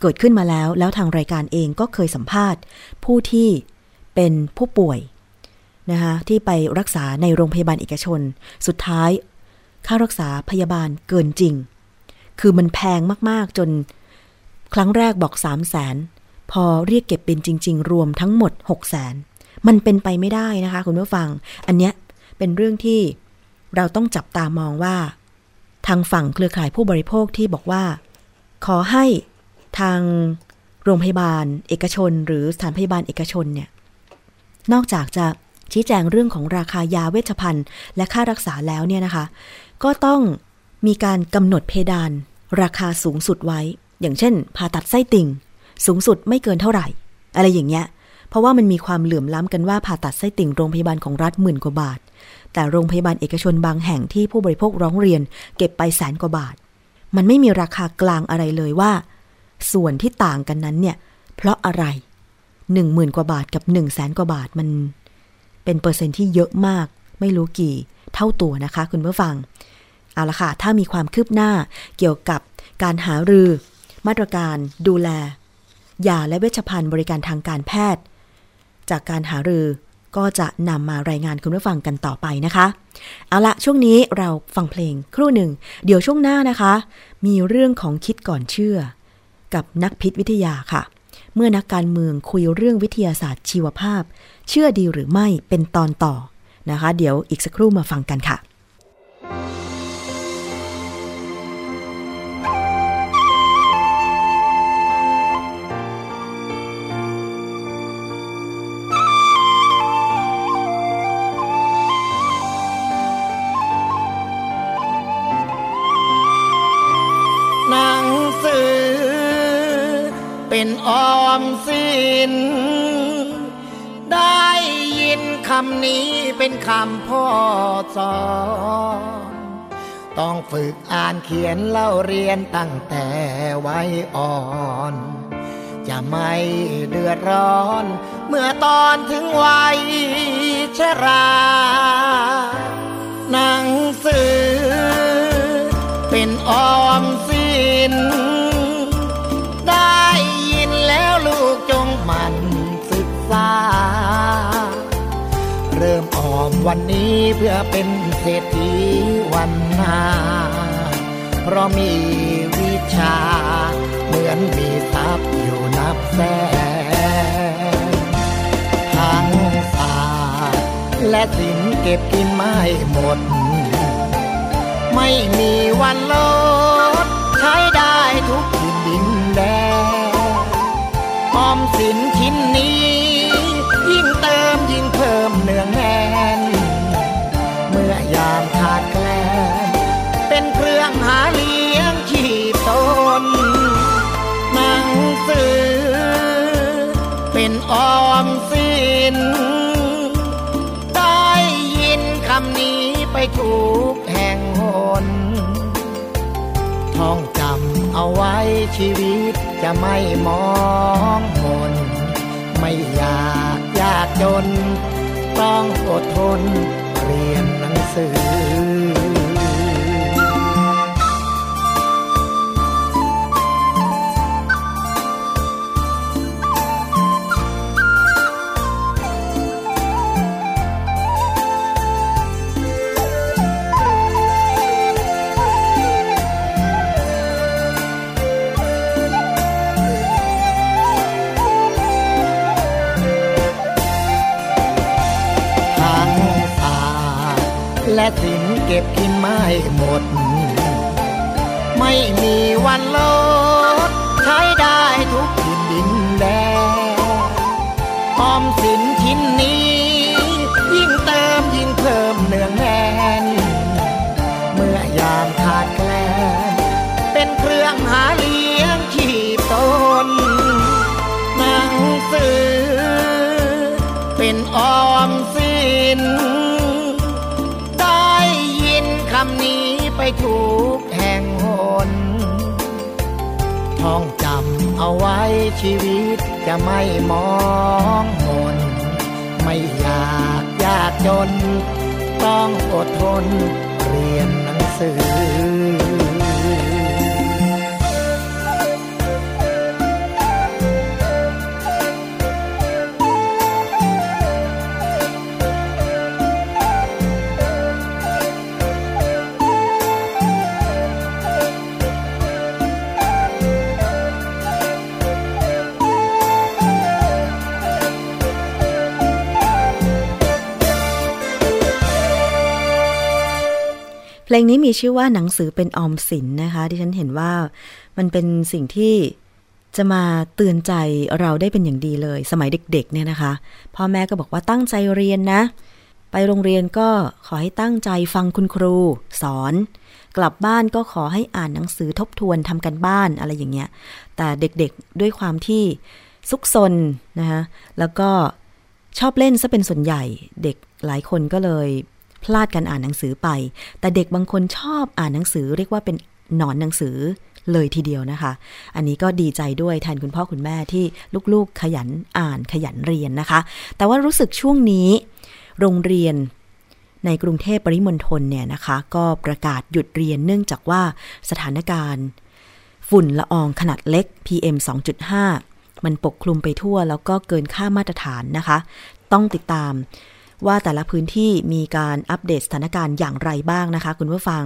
เกิดขึ้นมาแล้ว แล้วทางรายการเองก็เคยสัมภาษณ์ ผู้ที่เป็นผู้ป่วยนะคะที่ไปรักษาในโรงพยาบาลเอกชน สุดท้าย ค่ารักษาพยาบาลเกินจริง คือมันแพงมากๆจน ครั้งแรกบอกสามแสนพอเรียกเก็บเป็นจริง ๆ รวมทั้งหมดหกแสนมันเป็นไปไม่ได้นะคะ คุณผู้ฟัง อันเนี้ยเป็นเรื่องที่เราต้องจับตามองว่า ทางฝั่งเครือข่ายผู้บริโภคที่บอกว่า ขอให้ทางโรงพยาบาล เอกชน หรือสถานพยาบาลเอกชนเนี่ย นอกจากจะชี้แจงเรื่องของราคายาเวชภัณฑ์ และค่ารักษาแล้วเนี่ยนะคะ ก็ต้องมีการกำหนดเพดาน ราคาสูงสุดไว้ อย่างเช่น ผ่าตัดไส้ติ่ง สูงสุดไม่เกินเท่าไหร่ อะไรอย่างเงี้ย เพราะว่ามันมีความเหลื่อมล้ำกันว่าผ่าตัดไส้ติ่งโรงพยาบาลของรัฐหมื่นกว่าบาท แต่โรงพยาบาลเอกชนบางแห่งที่ผู้บริโภคร้องเรียน เก็บไปแสนกว่าบาท มันไม่มีราคากลางอะไรเลยว่า ส่วนที่ต่างกันนั้นเนี่ย เพราะอะไรหนึ่งหมื่นกว่าบาทกับหนึ่งแสนกว่าบาทมัน เป็นเปอร์เซ็นต์ที่เยอะมาก ไม่รู้กี่ เท่าตัวนะคะ คุณผู้ฟัง เอาละค่ะ ถ้ามีความคืบหน้าเกี่ยวกับการหารือ มาตรการดูแลยาและเวชภัณฑ์บริการทางการแพทย์ จากการหารือก็จะนำมารายงานคุณผู้ฟังกันต่อไปนะคะ เอาละช่วงนี้เราฟังเพลงครู่หนึ่ง เดี๋ยวช่วงหน้านะคะ มีเรื่องของคิดก่อนเชื่อ กับนักพิษวิทยาค่ะ เมื่อนักการเมืองคุยเรื่องวิทยาศาสตร์ชีวภาพ เชื่อดีหรือไม่เป็นตอนต่อ นะคะ เดี๋ยวอีกสักครู่มาฟังกันค่ะหนังสือเป็นออมสิ้น คำนี้เป็นคำพ่อสอนต้องฝึกอ่านเขียนเล่าเรียนตั้งแต่ไว้อ่อน จะไม่เดือดร้อน เมื่อตอนถึงวัยชรา หนังสือ เป็นออมสินไวันนี้เพื่อเป็นเศรษฐีวันหน้า เพราะมีวิชา เหมือนมีทรัพย์อยู่นับแสนทั้งศาสตร์และศิลป์เก็บกินไม่หมด ไม่มีวันลด ใช้ได้ทุกถิ่นดินแดนออมสินชิ้นนี้ ยิ่งเติมยิ่งเพิ่ม นืองแน่น เมื่อยามขาดแคลนเป็นเครื่องหาเลี้ยงชีพตนหนังสือ เป็นออมสินได้ยินคำนี้ไปทุกแห่งหนท่องจำเอาไว้ชีวิตจะไม่มองมนไม่อยากยากจน ต้องอดทน เรียนหนังสือ ชีวิตจะไม่มองมนไม่อยากยากจน ต้องอดทนเรียนหนังสือ ลงนี้มีชื่อว่าหนังสือเป็นออมสินนะคะ ที่ฉันเห็นว่ามันเป็นสิ่งที่จะมาเตือนใจเราได้เป็นอย่างดีเลย สมัยเด็กๆเนี่ยนะคะ พ่อแม่ก็บอกว่าตั้งใจเรียนนะ ไปโรงเรียนก็ขอให้ตั้งใจฟังคุณครู สอน กลับบ้านก็ขอให้อ่านหนังสือทบทวนทำกันบ้านอะไรอย่างเงี้ย แต่เด็กๆด้วยความที่ซุกซนนะคะแล้วก็ชอบเล่นซะเป็นส่วนใหญ่ เด็กหลายคนก็เลย พลาดการอ่านหนังสือไป แต่เด็กบางคนชอบอ่านหนังสือ เรียกว่าเป็นหนอนหนังสือเลยทีเดียวนะคะ อันนี้ก็ดีใจด้วยแทนคุณพ่อคุณแม่ที่ลูกๆ ขยันอ่านขยันเรียนนะคะ แต่ว่ารู้สึกช่วงนี้ โรงเรียนในกรุงเทพปริมณฑลเนี่ยนะคะ ก็ประกาศหยุดเรียนเนื่องจากว่าสถานการณ์ ฝุ่นละอองขนาดเล็ก PM 2.5 มันปกคลุมไปทั่วแล้วก็เกินค่ามาตรฐานนะคะ ต้องติดตาม ว่าแต่ละพื้นที่มีการอัปเดตสถานการณ์อย่างไรบ้างนะคะ คุณผู้ฟัง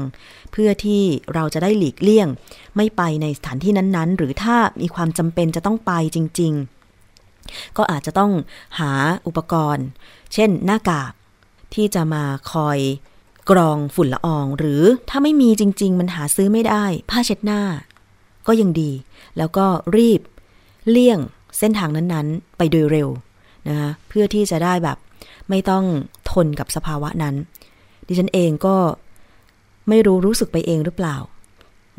เพื่อที่เราจะได้หลีกเลี่ยง ไม่ไปในสถานที่นั้นๆ หรือถ้ามีความจำเป็นจะต้องไปจริง ๆ ก็อาจจะต้องหาอุปกรณ์ เช่น หน้ากากที่จะมาคอยกรองฝุ่นละออง หรือถ้าไม่มีจริง ๆ มันหาซื้อไม่ได้ ผ้าเช็ดหน้า ก็ยังดี แล้วก็รีบเลี่ยงเส้นทางนั้นๆ ไปโดยเร็วนะคะเพื่อที่จะได้แบบ ไม่ต้องทนกับสภาวะนั้น ดิฉันเองก็ไม่รู้รู้สึกไปเองหรือเปล่า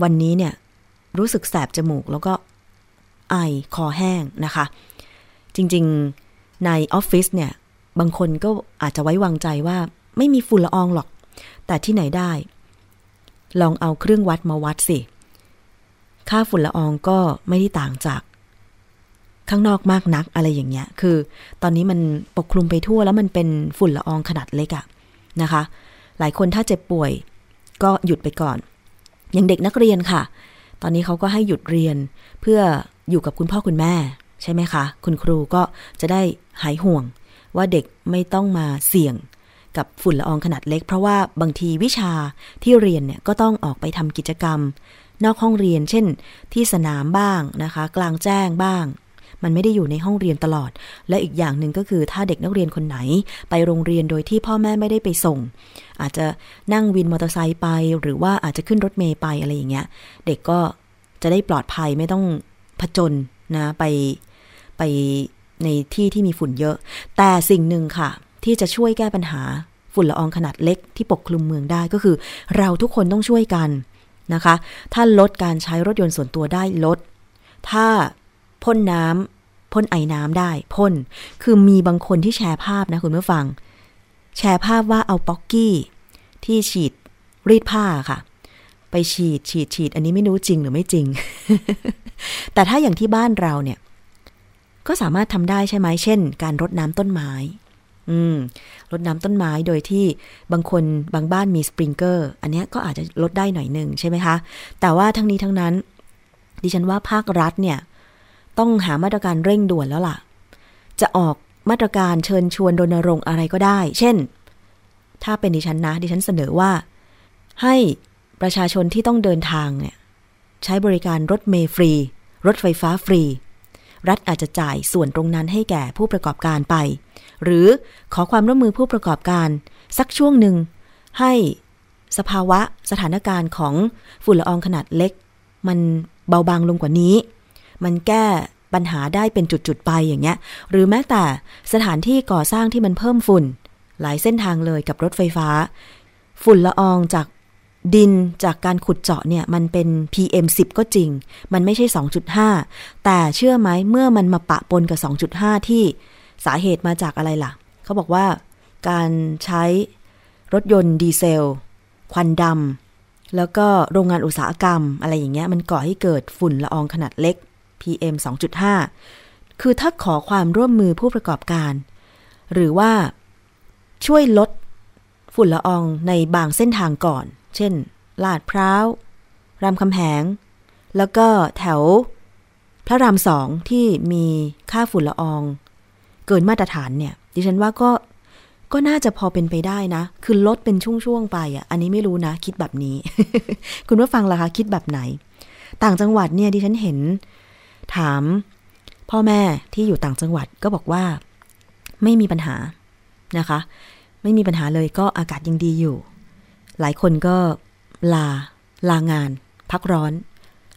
วันนี้เนี่ยรู้สึกแสบจมูกแล้วก็ไอคอแห้งนะคะ จริงๆในออฟฟิศเนี่ยบางคนก็อาจจะไว้วางใจว่าไม่มีฝุ่นละอองหรอก แต่ที่ไหนได้ ลองเอาเครื่องวัดมาวัดสิ ค่าฝุ่นละอองก็ไม่ได้ต่างจาก ข้างนอกมากนักอะไรอย่างเงี้ย คือ ตอนนี้มันปกคลุมไปทั่วแล้วมันเป็นฝุ่นละอองขนาดเล็กอะนะคะ หลายคนถ้าเจ็บป่วยก็หยุดไปก่อน อย่างเด็กนักเรียนค่ะ ตอนนี้เขาก็ให้หยุดเรียนเพื่ออยู่กับคุณพ่อคุณแม่ ใช่ไหมคะ คุณครูก็จะได้หายห่วง ว่าเด็กไม่ต้องมาเสี่ยงกับฝุ่นละอองขนาดเล็ก เพราะว่าบางทีวิชาที่เรียนเนี่ยก็ต้องออกไปทำกิจกรรม นอกห้องเรียน เช่น ที่สนามบ้างนะคะ กลางแจ้งบ้าง มันไม่ได้อยู่ในห้องเรียนตลอด และอีกอย่างหนึ่งก็คือถ้าเด็กนักเรียนคนไหน ไปโรงเรียนโดยที่พ่อแม่ไม่ได้ไปส่ง อาจจะนั่งวินมอเตอร์ไซค์ไป หรือว่าอาจจะขึ้นรถเมย์ไปอะไรอย่างเงี้ย เด็กก็จะได้ปลอดภัยไม่ต้องผจญนะไปไปในที่ที่มีฝุ่นเยอะ แต่สิ่งหนึ่งค่ะ ที่จะช่วยแก้ปัญหาฝุ่นละอองขนาดเล็กที่ปกคลุมเมืองได้ก็คือ เราทุกคนต้องช่วยกันนะคะ ถ้าลดการใช้รถยนต์ส่วนตัวได้ลด ถ้า พ่นน้ำพ่นไอ้น้ำได้พ่นคือมีบางคนที่แชร์ภาพนะคุณผู้ฟัง แชร์ภาพว่าเอาป๊อกกี้ที่ฉีดรีดผ้าค่ะ ไปฉีดฉีดฉีดอันนี้ไม่รู้จริงหรือไม่จริง แต่ถ้าอย่างที่บ้านเราเนี่ย ก็สามารถทำได้ใช่ไหมเช่น การรดน้ำต้นไม้ อืมรดน้ำต้นไม้โดยที่บางคนบางบ้านมีสปริงเกอร์ อันนี้ก็อาจจะลดได้หน่อยหนึ่งใช่ไหมคะ แต่ว่าทั้งนี้ทั้งนั้น ดิฉันว่าภาครัฐเนี่ย ต้องหามาตรการเร่งด่วนแล้วล่ะ จะออกมาตรการเชิญชวนรณรงค์อะไรก็ได้ เช่น ถ้าเป็นดิฉันนะ ดิฉันเสนอว่า ให้ประชาชนที่ต้องเดินทางเนี่ยใช้บริการรถเมล์ฟรี รถไฟฟ้าฟรี รัฐอาจจะจ่ายส่วนตรงนั้นให้แก่ผู้ประกอบการไป หรือขอความร่วมมือผู้ประกอบการ สักช่วงหนึ่ง ให้สภาวะสถานการณ์ของฝุ่นละอองขนาดเล็ก มันเบาบางลงกว่านี้ มันแก้ปัญหาได้เป็นจุดๆไปอย่างเงี้ย หรือแม้แต่สถานที่ก่อสร้างที่มันเพิ่มฝุ่น หลายเส้นทางเลยกับรถไฟฟ้า ฝุ่นละอองจากดินจากการขุดเจาะเนี่ย มันเป็น PM 10 ก็จริง มันไม่ใช่ 2.5 แต่เชื่อไหมเมื่อมันมาปะปนกับ 2.5 ที่สาเหตุมาจากอะไรล่ะ เขาบอกว่าการใช้รถยนต์ดีเซล ควันดำแล้วก็โรงงานอุตสาหกรรมอะไรอย่างเงี้ย มันก่อให้เกิดฝุ่นละอองขนาดเล็ก PM 2.5 คือถ้าขอความร่วมมือผู้ประกอบการ หรือว่าช่วยลดฝุ่นละอองในบางเส้นทางก่อน เช่น ลาดพร้าว รามคำแหง แล้วก็แถว พระรามสองที่มีค่าฝุ่นละออง เกินมาตรฐานเนี่ย ดิฉันว่าก็ก็น่าจะพอเป็นไปได้นะ คือลดเป็นช่วงๆไปอะ อันนี้ไม่รู้นะ คิดแบบนี้ คุณผู้ฟังล่ะคะ คิดแบบไหน ต่างจังหวัดเนี่ยดิฉันเห็น ถามพ่อแม่ที่อยู่ต่างจังหวัดก็บอกว่า ไม่มีปัญหานะคะ ไม่มีปัญหาเลยก็อากาศยังดีอยู่ หลายคนก็ลาลางาน พักร้อน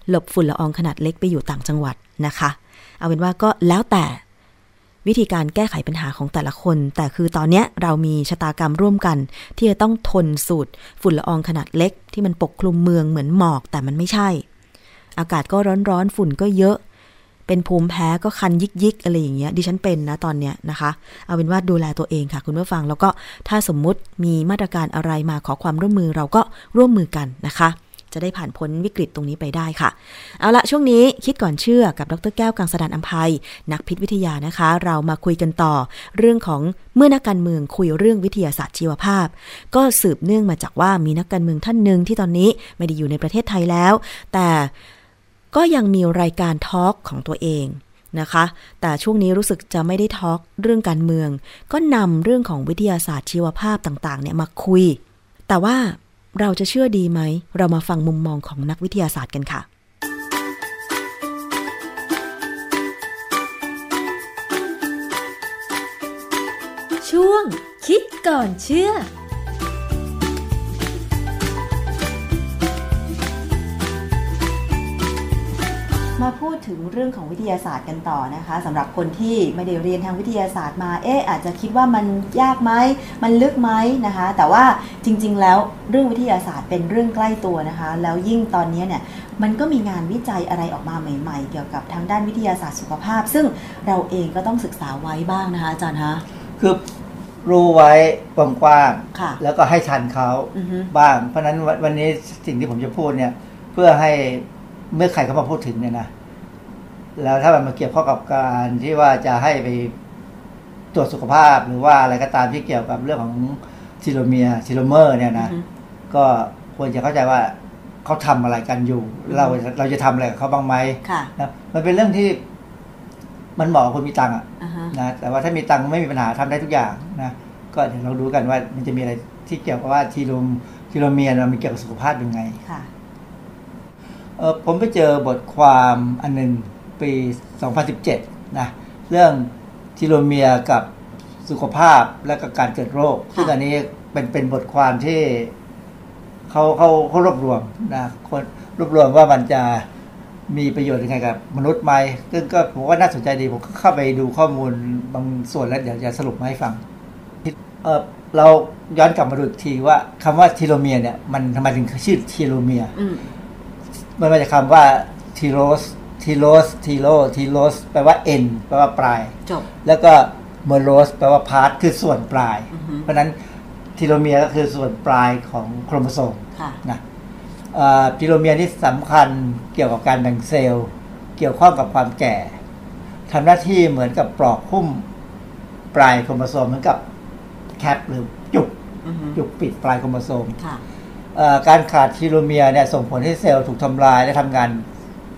หลบฝุ่นละอองขนาดเล็กไปอยู่ต่างจังหวัดนะคะ เอาเป็นว่าก็แล้วแต่วิธีการแก้ไขปัญหาของแต่ละคน แต่คือตอนนี้เรามีชะตากรรมร่วมกัน ที่จะต้องทนสูตรฝุ่นละอองขนาดเล็ก ที่มันปกคลุมเมืองเหมือนหมอกแต่มันไม่ใช่ อากาศก็ร้อนๆ ฝุ่นก็เยอะ เป็นภูมิแพ้ก็คันยิกยิกอะไรอย่างเงี้ยดิฉันเป็นนะตอนเนี้ยนะคะ เอาเป็นว่าดูแลตัวเองค่ะ คุณผู้ฟังแล้วก็ถ้าสมมุติมีมาตรการอะไรมาขอความร่วมมือเราก็ร่วมมือกันนะคะจะได้ผ่านพ้นวิกฤตตรงนี้ไปได้ค่ะ เอาละช่วงนี้คิดก่อนเชื่อกับดรแก้วกังสดานอัมภัย นักพิษวิทยานะคะ เรามาคุยกันต่อ เรื่องของเมื่อนักการเมืองคุยเรื่องวิทยาศาสตร์ชีวภาพ ก็สืบเนื่องมาจากว่ามีนักการเมืองท่านหนึ่งที่ตอนนี้ไม่ได้อยู่ในประเทศไทยแล้ว แต่ ก็ยังมีรายการทอล์กของตัวเองนะคะ แต่ช่วงนี้รู้สึกจะไม่ได้ทอล์กเรื่องการเมือง ก็นำเรื่องของวิทยาศาสตร์ชีวภาพต่างๆเนี่ยมาคุย แต่ว่าเราจะเชื่อดีไหม เรามาฟังมุมมองของนักวิทยาศาสตร์กันค่ะ ช่วงคิดก่อนเชื่อ มาพูดถึงเรื่องของวิทยาศาสตร์กันต่อนะคะสำหรับคนที่ไม่ได้เรียนทางวิทยาศาสตร์มาเอ๊ะอาจจะคิดว่ามันยากไหมมันลึกไหมนะคะ แต่ว่าจริง ๆ แล้วเรื่องวิทยาศาสตร์เป็นเรื่องใกล้ตัวนะคะ แล้วยิ่งตอนนี้เนี่ยมันก็มีงานวิจัยอะไรออกมาใหม่ ๆ เกี่ยวกับทางด้านวิทยาศาสตร์สุขภาพ ซึ่งเราเองก็ต้องศึกษาไว้บ้างนะคะอาจารย์คะคือรู้ไว้กว้างค่ะๆแล้วก็ให้ทันเขาอือฮึบ้าง เพราะฉะนั้นวันวันนี้สิ่งที่ผมจะพูดเนี่ยเพื่อให้ เมื่อใครเขามาพูดถึงเนี่ยนะแล้วถ้ามันมาเกี่ยวข้องกับการที่ว่าจะให้ไปตรวจสุขภาพหรือว่าอะไรก็ตามที่เกี่ยวกับเรื่องของ telomere telomere เนี่ยนะอือฮึก็ควรจะเข้าใจว่าเขาทำอะไรกันอยู่ เราเราจะทำอะไรกับเขาบ้างไหมค่ะนะมันเป็นเรื่องที่มันเหมาะกับคนมีตังค์อะอ่าฮะนะแต่ว่าถ้ามีตังค์ไม่มีปัญหาทำได้ทุกอย่างนะก็เดี๋ยวเราดูกันว่ามันจะมีอะไรที่เกี่ยวกับว่าทีโลมทีโลเมียร์มันมีเกี่ยวกับสุขภาพยังไงค่ะเออ ผมไปเจอบทความอันหนึ่งปี 2017 นะ เรื่องทีโลเมียร์กับสุขภาพและกับการเกิดโรค ซึ่งอันนี้เป็นเป็นบทความที่เขาเขาเขารวบรวมนะคนรวบรวมว่ามันจะมีประโยชน์ยังไงกับ มนุษย์ไหมซึ่งก็ผมว่าน่าสนใจดี ผมก็เข้าไปดูข้อมูลบางส่วนแล้วเดี๋ยวจะสรุปมาให้ฟังเออเราย้อนกลับมาดูอีกทีว่าคำว่า telomere เนี่ย มันทำไมถึงชื่อ telomere อื มมันมาจากคำว่า telos telos telo telos แปลว่า end แปลว่าปลาย จบ แล้วก็ meros แปลว่า part คือส่วนปลาย อือฮึเพราะฉะนั้นtelomere ก็คือส่วนปลายของโครโมโซมค่ะ นะเอ่อ telomere ที่สำคัญเกี่ยวกับการแบ่งเซลล์ เกี่ยวข้องกับความแก่ทำหน้าที่เหมือนกับปลอกหุ้มปลายโครโมโซมเหมือนกับ cap หรือจุกอือฮึจุกปิดปลายโครโมโซม ค่ะเอ่อ การขาด telomere เนี่ยส่งผลให้เซลล์ถูกทำลายและทำงาน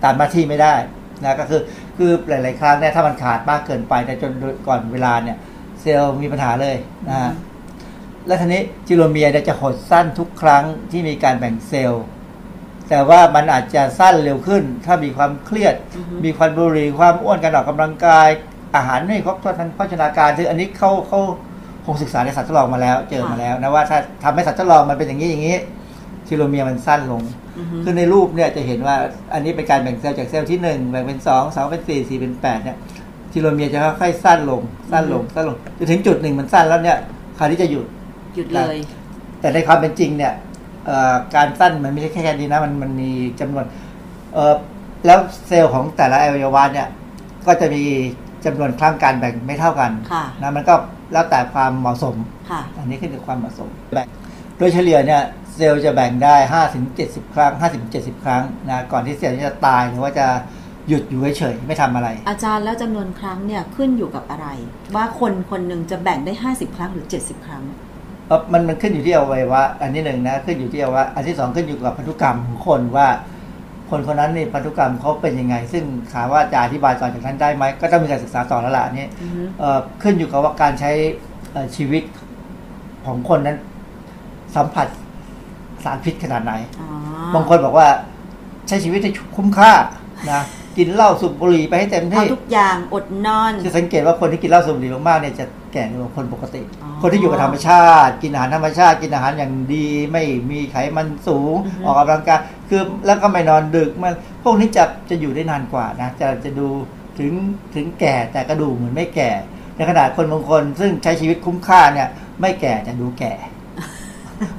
ตามหน้าที่ไม่ได้นะก็คือคือหลาย ๆ ครั้งเนี่ยถ้ามันขาดมากเกินไปแต่จนก่อนเวลาเนี่ยเซลล์มีปัญหาเลยนะฮะและทีนี้ telomere เนี่ยจะหดสั้นทุกครั้งที่มีการแบ่งเซลล์แต่ว่ามันอาจจะสั้นเร็วขึ้น ถ้ามีความเครียดอือฮึมีควันบุหรี่ความอ้วนการออกกำลังกาย อาหารไม่ครบถ้วนทางโภชนาการคืออันนี้เขาเขาคงศึกษาในสัตว์ทดลองมาแล้ว เจอมาแล้วนะว่าถ้าทำให้สัตว์ทดลองมันเป็นอย่างนี้อย่างนี้ telomere มันสั้นลงอือฮึคือในรูปเนี่ยจะเห็นว่าอันนี้เป็นการแบ่งเซลล์จากเซลล์ที่หนึ่งแบ่งเป็นสองสองเป็นสี่สี่เป็นแปดเนี่ยทีโลเมียร์จะค่อยๆสั้นลงสั้นลงสั้นลงจนถึงจุดหนึ่งมันสั้นแล้วเนี่ยคราวนี้จะหยุดหยุดเลย แต่ในความเป็นจริงเนี่ยเอ่อการสั้นมันไม่ใช่แค่นี้นะมันมันมีจำนวนเอ่อแล้วเซลล์ของแต่ละอวัยวะเนี่ย ก็จะมีจำนวนครั้งการแบ่งไม่เท่ากันค่ะนะมันก็แล้วแต่ความเหมาะสมค่ะอันนี้ขึ้นกับความเหมาะสมแบ่งโดยเฉลี่ยเนี่ย เซลล์จะแบ่งได้5ถึง70ครั้ง5ถึง70ครั้งนะก่อนที่เซลล์จะตายหรือว่าจะหยุดอยู่เฉยๆไม่ทำอะไร อาจารย์แล้วจำนวนครั้งเนี่ยขึ้นอยู่กับอะไร ว่าคนคนหนึ่งจะแบ่งได้50ครั้งหรือ70ครั้งเอ่อมันมันขึ้นอยู่ที่อวัยวะอันที่หนึ่งนะขึ้นอยู่ที่อวัยวะอันที่สองขึ้นอยู่กับพันธุกรรมของคนว่า คนคนนั้นนี่พันธุกรรมเขาเป็นยังไง ซึ่งถามว่าจะอธิบายต่อจากนั้นได้ไหมก็ต้องมีการศึกษาต่อแล้วล่ะอันนี้อือฮึเอ่อขึ้นอยู่กับว่าการใช้เอ่อชีวิตของคนนั้นสัมผัส สารพิษขนาดไหนอ๋อบางคนบอกว่าใช้ชีวิตให้คุ้มค่านะกินเหล้าสูบบุหรี่ไปให้เต็มเอาที่ทุกอย่างอดนอนจะสังเกตว่าคนที่กินเหล้าสูบบุหรี่มากๆเนี่ยจะแก่เร็วกว่าคนปกติอ๋อคนที่อยู่กับธรรมชาติ กินอาหารธรรมชาติกินอาหารอย่างดีไม่มีไขมันสูงอือฮึออกกำลังกายคือแล้วก็ไม่นอนดึกมันพวกนี้จะจะอยู่ได้นานกว่านะจะจะดูถึงถึงแก่แต่กระดูกเหมือนไม่แก่ ในขณะคนบางคนซึ่งใช้ชีวิตคุ้มค่าเนี่ยไม่แก่แต่ดูแก่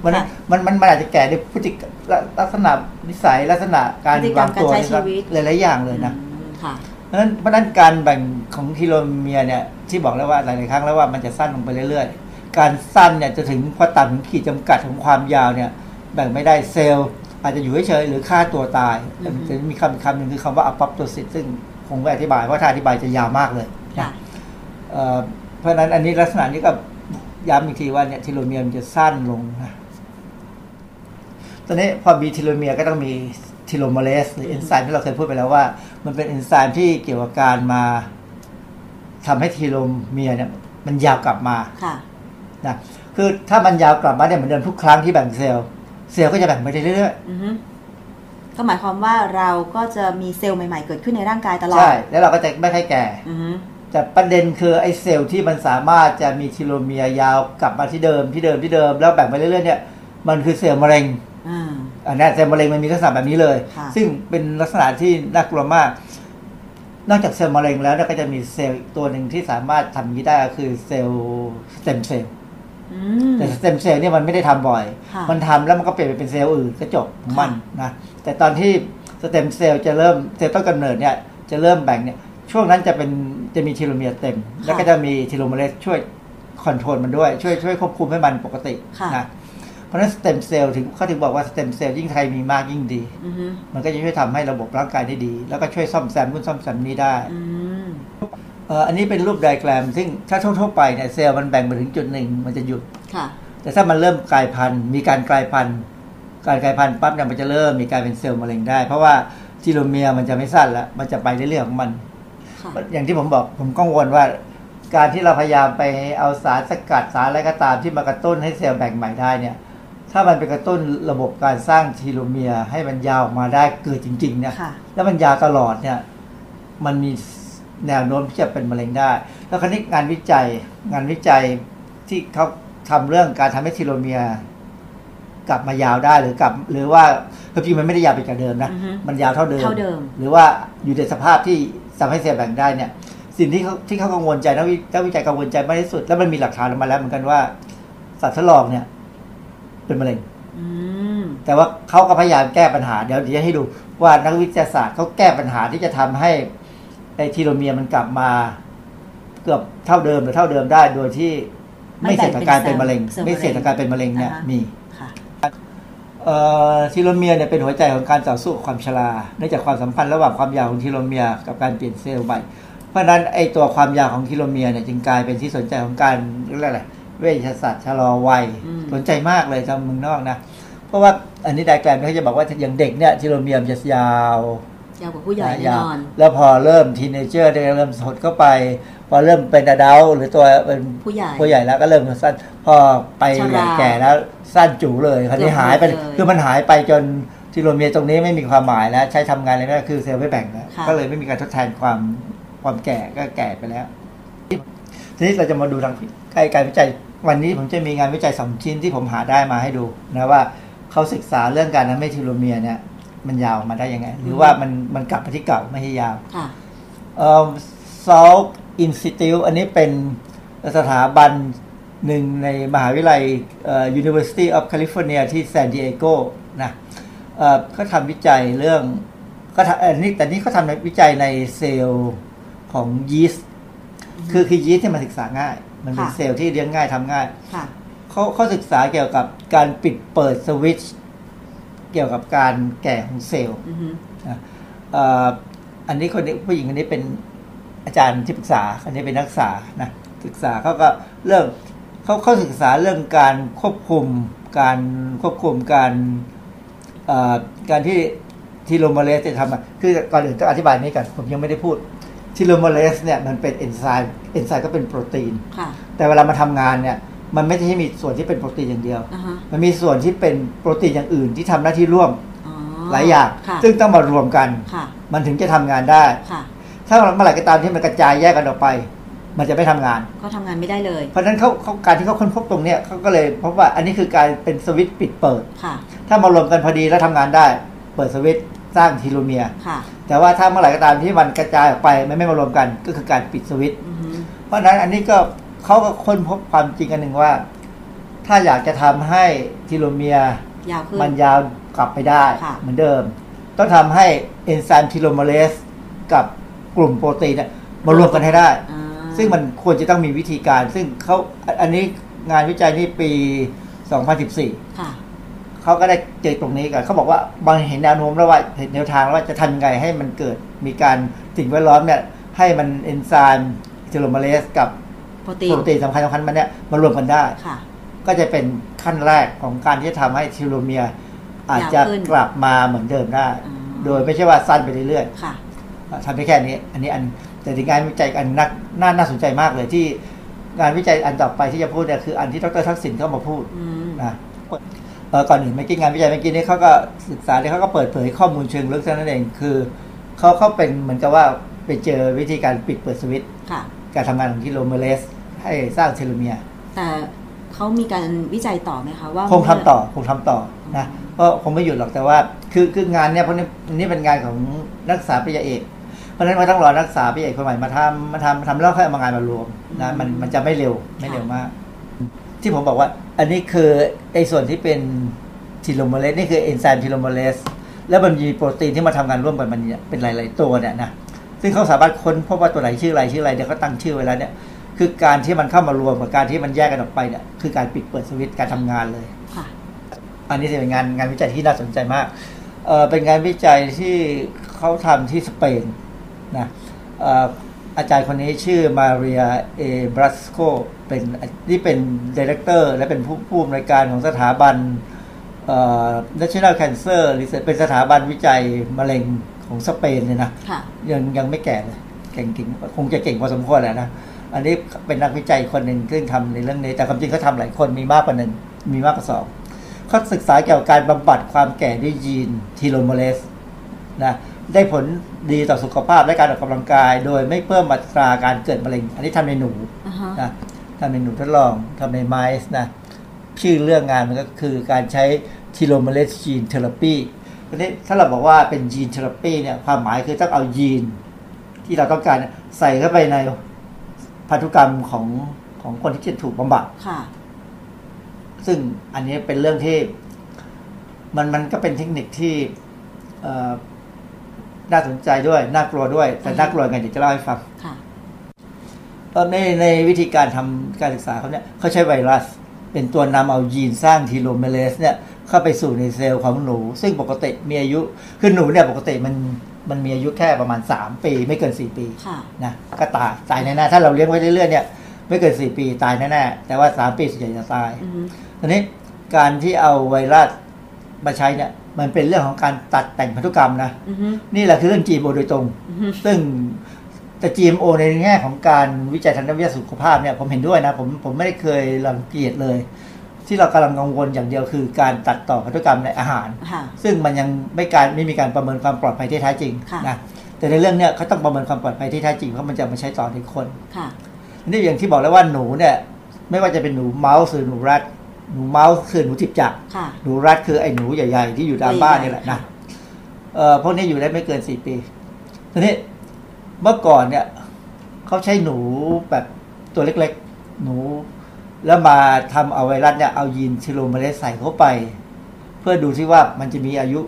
มันมันมันมันอาจจะแก่ด้วยพฤติกรรมลักษณะนิสัยลักษณะการพฤติกรรมวางตัวการใช้ชีวิตหลายๆอย่างเลยนะอืมค่ะเพราะฉะนั้นเพราะฉะนั้นการแบ่งของทีโลเมียร์เนี่ย ที่บอกแล้วว่าหลายๆครั้งแล้วว่ามันจะสั้นลงไปเรื่อยๆ การสั้นเนี่ยจะถึงพอต่ำถึงขีดจำกัดของความยาวเนี่ย แบ่งไม่ได้เซลล์อาจจะอยู่เฉยๆหรือฆ่าตัวตายแต่มันจะมีคำอีกคำหนึ่งคือคำว่า apoptosis ซึ่งคงไม่อธิบายเพราะถ้าอธิบายจะยาวมากเลยค่ะเอ่อเพราะฉะนั้นอันนี้ลักษณะนี้ก็ ย้ำอีกทีว่าเนี่ย telomere มันจะสั้นลงนะตอนนี้พอมี telomere ก็ต้องมี telomerase หรือเอนไซม์ที่เราเคยพูดไปแล้วว่า มันเป็นเอนไซม์ที่เกี่ยวกับการมาทำให้ telomere เนี่ย มันยาวกลับมาค่ะนะคือถ้ามันยาวกลับมาเนี่ยเหมือนเดิมทุกครั้งที่แบ่งเซลล์เซลล์ก็จะแบ่งไปเรื่อยอือฮึก็หมายความว่าเราก็จะมีเซลล์ใหม่ๆเกิดขึ้นในร่างกายตลอดใช่แล้วเราก็จะไม่ค่อยแก่อือฮึ แต่ประเด็นคือไอ้เซลล์ที่มันสามารถจะมี telomere ยาวกลับมาที่เดิมที่เดิมที่เดิมแล้วแบ่งไปเรื่อยๆเนี่ยมันคือเซลล์มะเร็งอ่าอันนี้เซลล์มะเร็งมันมีลักษณะแบบนี้เลยค่ะซึ่งเป็นลักษณะที่น่ากลัวมาก นอกจากเซลล์มะเร็งแล้วเนี่ยก็จะมีเซลล์อีกตัวหนึ่งที่สามารถทำอย่างนี้ได้ก็คือเซลล์สเต็มเซลล์อืมแต่สเต็มเซลล์เนี่ยมันไม่ได้ทำบ่อยค่ะมันทำแล้วมันก็เปลี่ยนไปเป็นเซลล์อื่นก็จบของมันนะแต่ตอนที่สเต็มเซลล์จะเริ่มเซลล์ต้นกำเนิดเนี่ยจะเริ่มแบ่งเนี่ย ช่วงนั้นจะเป็นจะมี telomere เต็ม แล้วก็จะมี telomerase ช่วย control มันด้วยช่วยช่วยควบคุมให้มันปกติค่ะนะเพราะฉะนั้นสเต็มเซลล์ถึงเขาถึงบอกว่าสเต็มเซลล์ยิ่งใครมีมากยิ่งดีอือฮึมันก็จะช่วยทำให้ระบบร่างกายได้ดี แล้วก็ช่วยซ่อมแซมนู่นซ่อมแซมนี้ได้อืมเอ่ออันนี้เป็นรูปไดอะแกรม ซึ่งถ้าทั่วๆไปเนี่ยเซลล์มันแบ่งมาถึงจุดหนึ่งมันจะหยุดค่ะแต่ถ้ามันเริ่มกลายพันธุ์ มีการกลายพันธุ์การกลายพันธุ์ปั๊บเนี่ยมันจะเริ่มมีการเป็นเซลล์มะเร็งได้ เพราะว่าทีโลเมียร์มันจะไม่สั้นละมันจะไปเรื่อยๆของมันค่ะ อย่างที่ผมบอกผมกังวลว่า การที่เราพยายามไปเอาสารสกัดสารอะไรก็ตามที่มากระตุ้นให้เซลล์แบ่งใหม่ได้เนี่ย ถ้ามันไปกระตุ้นระบบการสร้างทีโลเมียร์ให้มันยาวออกมาได้เกิดจริงๆเนี่ยค่ะแล้วมันยาวตลอดเนี่ยมันมีแนวโน้มที่จะเป็นมะเร็งได้ แล้วคราวนี้งานวิจัยงานวิจัยที่เขาทำเรื่องการทำให้ทีโลเมียร์กลับมายาวได้หรือกลับ หรือว่าคือจริงมันไม่ได้ยาวไปจากเดิมนะอือฮึมันยาวเท่าเดิมเท่าเดิม หรือว่าอยู่ในสภาพที่ ทำให้เซลล์แบ่งได้เนี่ย สิ่งที่เขาที่เขากังวลใจนักวินักวิจัยกังวลใจมากที่สุด แล้วมันมีหลักฐานออกมาแล้วเหมือนกันว่า สัตว์ทดลองเนี่ย เป็นมะเร็งอืมแต่ว่าเขาก็พยายามแก้ปัญหาเดี๋ยวเดี๋ยวจะให้ดูว่านักวิทยาศาสตร์เขาแก้ปัญหาที่จะทำให้ไอ้ telomere มันกลับมา เกือบเท่าเดิมหรือเท่าเดิมได้โดยที่ไม่เสี่ยงต่อการเป็นมะเร็ง ไม่เสี่ยงต่อการเป็นมะเร็งเนี่ยอ่าฮะมีค่ะเอ่อ telomere เนี่ยเป็นหัวใจของการต่อสู้กับความชราเนื่องจากความสัมพันธ์ระหว่างความยาวของ telomere กับการเปลี่ยนเซลล์ใหม่ เพราะฉะนั้นไอตัวความยาวของ telomere เนี่ยจึงกลายเป็นที่สนใจของการเรียกอะไรเวชศาสตร์ชะลอวัยอืมสนใจมากเลยทางเมืองนอกนะ เพราะว่าอันนี้ไดอะแกรมเขาจะบอกว่าอย่างเด็กเนี่ยทีโลเมียร์มันจะยาว ยาวกว่าผู้ใหญ่แน่ยาวนอน แล้วพอเริ่มทีเนเจอร์ได้เริ่มสดเข้าไป พอเริ่มเป็นอดัลหรือตัวเป็นผู้ใหญ่ผู้ใหญ่แล้วก็เริ่มสั้นพอไปชราแก่แล้วสั้นจูเลยคราวนี้หายไปเกือบหมดเลยคือมันหายไปจนทีโลเมียร์ตรงนี้ไม่มีความหมายแล้ว ใช้ทำงานอะไรไม่ได้คือเซลล์ไม่แบ่งแล้วค่ะก็เลยไม่มีการทดแทนความความแก่ก็แก่ไปแล้ว ทีนี้เราจะมาดูทางใกล้การวิจัย วันนี้ผมจะมีงานวิจัยสองชิ้นที่ผมหาได้มาให้ดูนะว่าเขาศึกษาเรื่องการทำให้ทีโลเมียร์เนี่ย มันยาวมาได้ยังไง หรือว่ามันมันกลับไปที่เก่าไม่ให้ยาวค่ะเอ่อ Salk Institute อันนี้เป็นสถาบันหนึ่งในมหาวิทยาลัยเอ่อ University of California ที่ซานดิเอโกนะเอ่อเขาทำวิจัยเรื่องก็ทำเอ่อนี่แต่นี่เขาทำวิจัยในเซลล์ของยีสต์คือคือยีสต์ที่มันศึกษาง่าย มันเป็นค่ะเซลล์ที่เลี้ยงง่ายทำง่ายค่ะเขาเขาศึกษาเกี่ยวกับการปิดเปิดสวิตช์ เกี่ยวกับการแก่ของเซลล์อือฮึนะเอ่ออันนี้คนนี้ผู้หญิงคนนี้เป็นอาจารย์ที่ปรึกษาอันนี้เป็นนักศึกษานะศึกษาเขาก็เรื่องเขาเขาศึกษาเรื่องการควบคุมการควบคุมการเอ่อการที่ telomerase จะทำอะคือก่อนอื่นต้องอธิบายนี้ก่อนผมยังไม่ได้พูด telomerase เนี่ยมันเป็นเอนไซม์เอนไซม์ก็เป็นโปรตีนค่ะแต่เวลามาทำงานเนี่ย มันไม่ใช่มีส่วนที่เป็นโปรตีนอย่างเดียวอ่าฮะมันมีส่วนที่เป็นโปรตีนอย่างอื่นที่ทำหน้าที่ร่วมอ๋อหลายอย่างค่ะซึ่งต้องมารวมกันค่ะมันถึงจะทำงานได้ค่ะถ้าเมื่อไหร่ก็ตามที่มันกระจายแยกกันออกไป มันจะไม่ทำงาน ก็ทำงานไม่ได้เลย เพราะฉะนั้นเขาเขาการที่เขาค้นพบตรงเนี้ยเขาก็เลยพบว่าอันนี้คือการเป็นสวิตช์ปิดเปิดค่ะถ้ามารวมกันพอดีแล้วทำงานได้ เปิดสวิตช์สร้าง telomere ค่ะแต่ว่าถ้าเมื่อไหร่ก็ตามที่มันกระจายออกไปมันไม่มารวมกัน ก็คือการปิดสวิตช์อือฮึเพราะฉะนั้นอันนี้ก็ เขาก็ค้นพบความจริงอันหนึ่งว่า ถ้าอยากจะทำให้ telomere ยาวขึ้นมันยาวกลับไปได้ค่ะเหมือนเดิม ต้องทำให้เอนไซม์ telomerase กับกลุ่มโปรตีนเนี่ยมารวมกันให้ได้อ่าซึ่งมันควรจะต้องมีวิธีการ ซึ่งเขาอันอันนี้งานวิจัยนี่ปี 2014ค่ะเขาก็ได้เจอตรงนี้กันเขาบอกว่าบางเห็นแนวโน้มแล้วว่าเห็นแนวทางแล้วว่าจะทำยังไงให้มันเกิดมีการสิ่งแวดล้อมเนี่ยให้มันเอนไซม์ telomerase กับ โปรตีน โปรตีนสำคัญสำคัญมันเนี่ยมารวมกันได้ค่ะก็จะเป็นขั้นแรกของการที่จะทำให้ telomere อาจจะยาวขึ้นกลับมาเหมือนเดิมได้อืมโดยไม่ใช่ว่าสั้นไปเรื่อยค่ะๆทำได้แค่นี้ อันนี้อันแต่ในงานวิจัยอันนักน่าน่าสนใจมากเลยที่งานวิจัยอันต่อไปที่จะพูดเนี่ยคืออันที่ดรทักษิณเข้ามาพูดอืมนะเอ่อก่อนอื่นเมื่อกี้งานวิจัยเมื่อกี้นี้เขาก็ศึกษาเนี่ยเขาก็เปิดเผยข้อมูลเชิงลึกเท่านั้นเองคือเขาเขาเป็นเหมือนกับว่าไปเจอวิธีการปิดเปิดสวิตช์ค่ะการทำงานของทีโลเมเรส ให้สร้างเทโลเมียร์แต่เขามีการวิจัยต่อไหมคะว่าคงทำต่อคงทำต่อนะเพราะคงไม่หยุดหรอกแต่ว่าคือคืองานเนี่ยเพราะนี่นี่เป็นงานของนักศึกษาปริญญาเอกเพราะฉะนั้นมันต้องรอนักศึกษาปริญญาเอกคนใหม่มาทำมาทำมาทำแล้วค่อยเอามางานมารวมนะมันมันจะไม่เร็วไม่เร็วมาก ที่ผมบอกว่า อันนี้คือไอ้ส่วนที่เป็น telomerase นี่คือเอนไซม์ telomerase แล้วมันมีโปรตีนที่มาทำงานร่วมกันมันเนี่ยเป็นหลาย ๆ ตัวเนี่ยนะซึ่งเขาสามารถค้นพบว่าตัวไหนชื่ออะไรชื่ออะไรเดี๋ยวเขาตั้งชื่อไว้แล้วเนี่ย คือการที่มันเข้ามารวมกับการที่มันแยกกันออกไปเนี่ยคือการปิดเปิดสวิตช์การทำงานเลยค่ะอันนี้จะเป็นงานงานวิจัยที่น่าสนใจมากเออเป็นงานวิจัยที่เขาทำที่สเปนนะเอ่ออาจารย์คนนี้ชื่อมาเรียเอบรัสโกเป็นที่เป็นดีเรคเตอร์และเป็นผู้ผู้อำนวยการของสถาบันเอ่อ National Cancer Research เป็นสถาบันวิจัยมะเร็งของสเปนเลยนะค่ะยังยังไม่แก่เลย เก่งจริงคงจะเก่งพอสมควรแหละนะ อันนี้เป็นนักวิจัยคนหนึ่งซึ่งทำในเรื่องนี้ แต่ความจริงเขาทำหลายคนมีมากกว่าหนึ่งมีมากกว่าสองเขาศึกษาเกี่ยวกับการบำบัดความแก่ด้วยยีน telomerase นะได้ผลดีต่อสุขภาพและการออกกำลังกาย โดยไม่เพิ่มอัตราการเกิดมะเร็ง อันนี้ทำในหนูอ่าฮะนะทำในหนูทดลองทำใน mice นะชื่อเรื่องงานมันก็คือการใช้ telomerase gene therapy ทีนี้ถ้าเราบอกว่าเป็น gene therapy เนี่ยความหมายคือต้องเอายีนที่เราต้องการเนี่ยใส่เข้าไปใน พันธุกรรมของของคนที่จะถูกบำบัดค่ะ ซึ่งอันนี้เป็นเรื่องที่ มันมันก็เป็นเทคนิคที่เอ่อน่าสนใจด้วย น่ากลัวด้วย แต่น่ากลัวไงเดี๋ยวจะเล่าให้ฟังค่ะตอนในในวิธีการทำการศึกษาเขาเนี่ยเขาใช้ไวรัส เป็นตัวนำเอายีนสร้างทีโลเมเลสเนี่ยเข้าไปสู่ในเซลล์ของหนู ซึ่งปกติมีอายุคือหนูเนี่ยปกติมัน มันมีอายุแค่ประมาณ 3 ปี ไม่เกิน 4 ปีค่ะนะก็ตายตายแน่ๆถ้าเราเลี้ยงไว้เรื่อยๆเนี่ยไม่เกิน 4 ปีตายแน่ๆแต่ว่า 3 ปีส่วนใหญ่จะตายอือฮึทีนี้การที่เอาไวรัสมาใช้เนี่ยมันเป็นเรื่องของการตัดแต่งพันธุกรรมนะอือฮึนี่แหละคือเรื่อง GMO โดยตรงอือฮึซึ่งแต่ GMO ในแง่ของการวิจัยทางด้านวิทยาสุขภาพเนี่ยผมเห็นด้วยนะผมผมไม่ได้เคยรังเกียจเลย ที่เรากำลังกังวลอย่างเดียวคือการตัดต่อพันธุกรรมในอาหารค่ะซึ่งมันยังไม่การไม่มีการประเมินความปลอดภัยที่แท้จริงค่ะนะแต่ในเรื่องเนี้ยเขาต้องประเมินความปลอดภัยที่แท้จริงเพราะมันจะมาใช้ต่อในคนค่ะนี่อย่างที่บอกแล้วว่าหนูเนี่ยไม่ว่าจะเป็นหนูเมาส์หรือหนูแรดหนูเมาส์คือหนูจิบจักค่ะหนูรัดคือไอ้หนูใหญ่ ๆ ที่อยู่ตามบ้านนี่แหละนะเอ่อพวกนี้อยู่ได้ไม่เกินสี่ปีทีนี้เมื่อก่อนเนี่ยเขาใช้หนูแบบตัวเล็ก ๆ หนู แล้วมาทำเอาไวรัสเนี่ยเอายีน telomerase ใส่เข้าไป เพื่อดูที่ว่ามันจะมีอายุ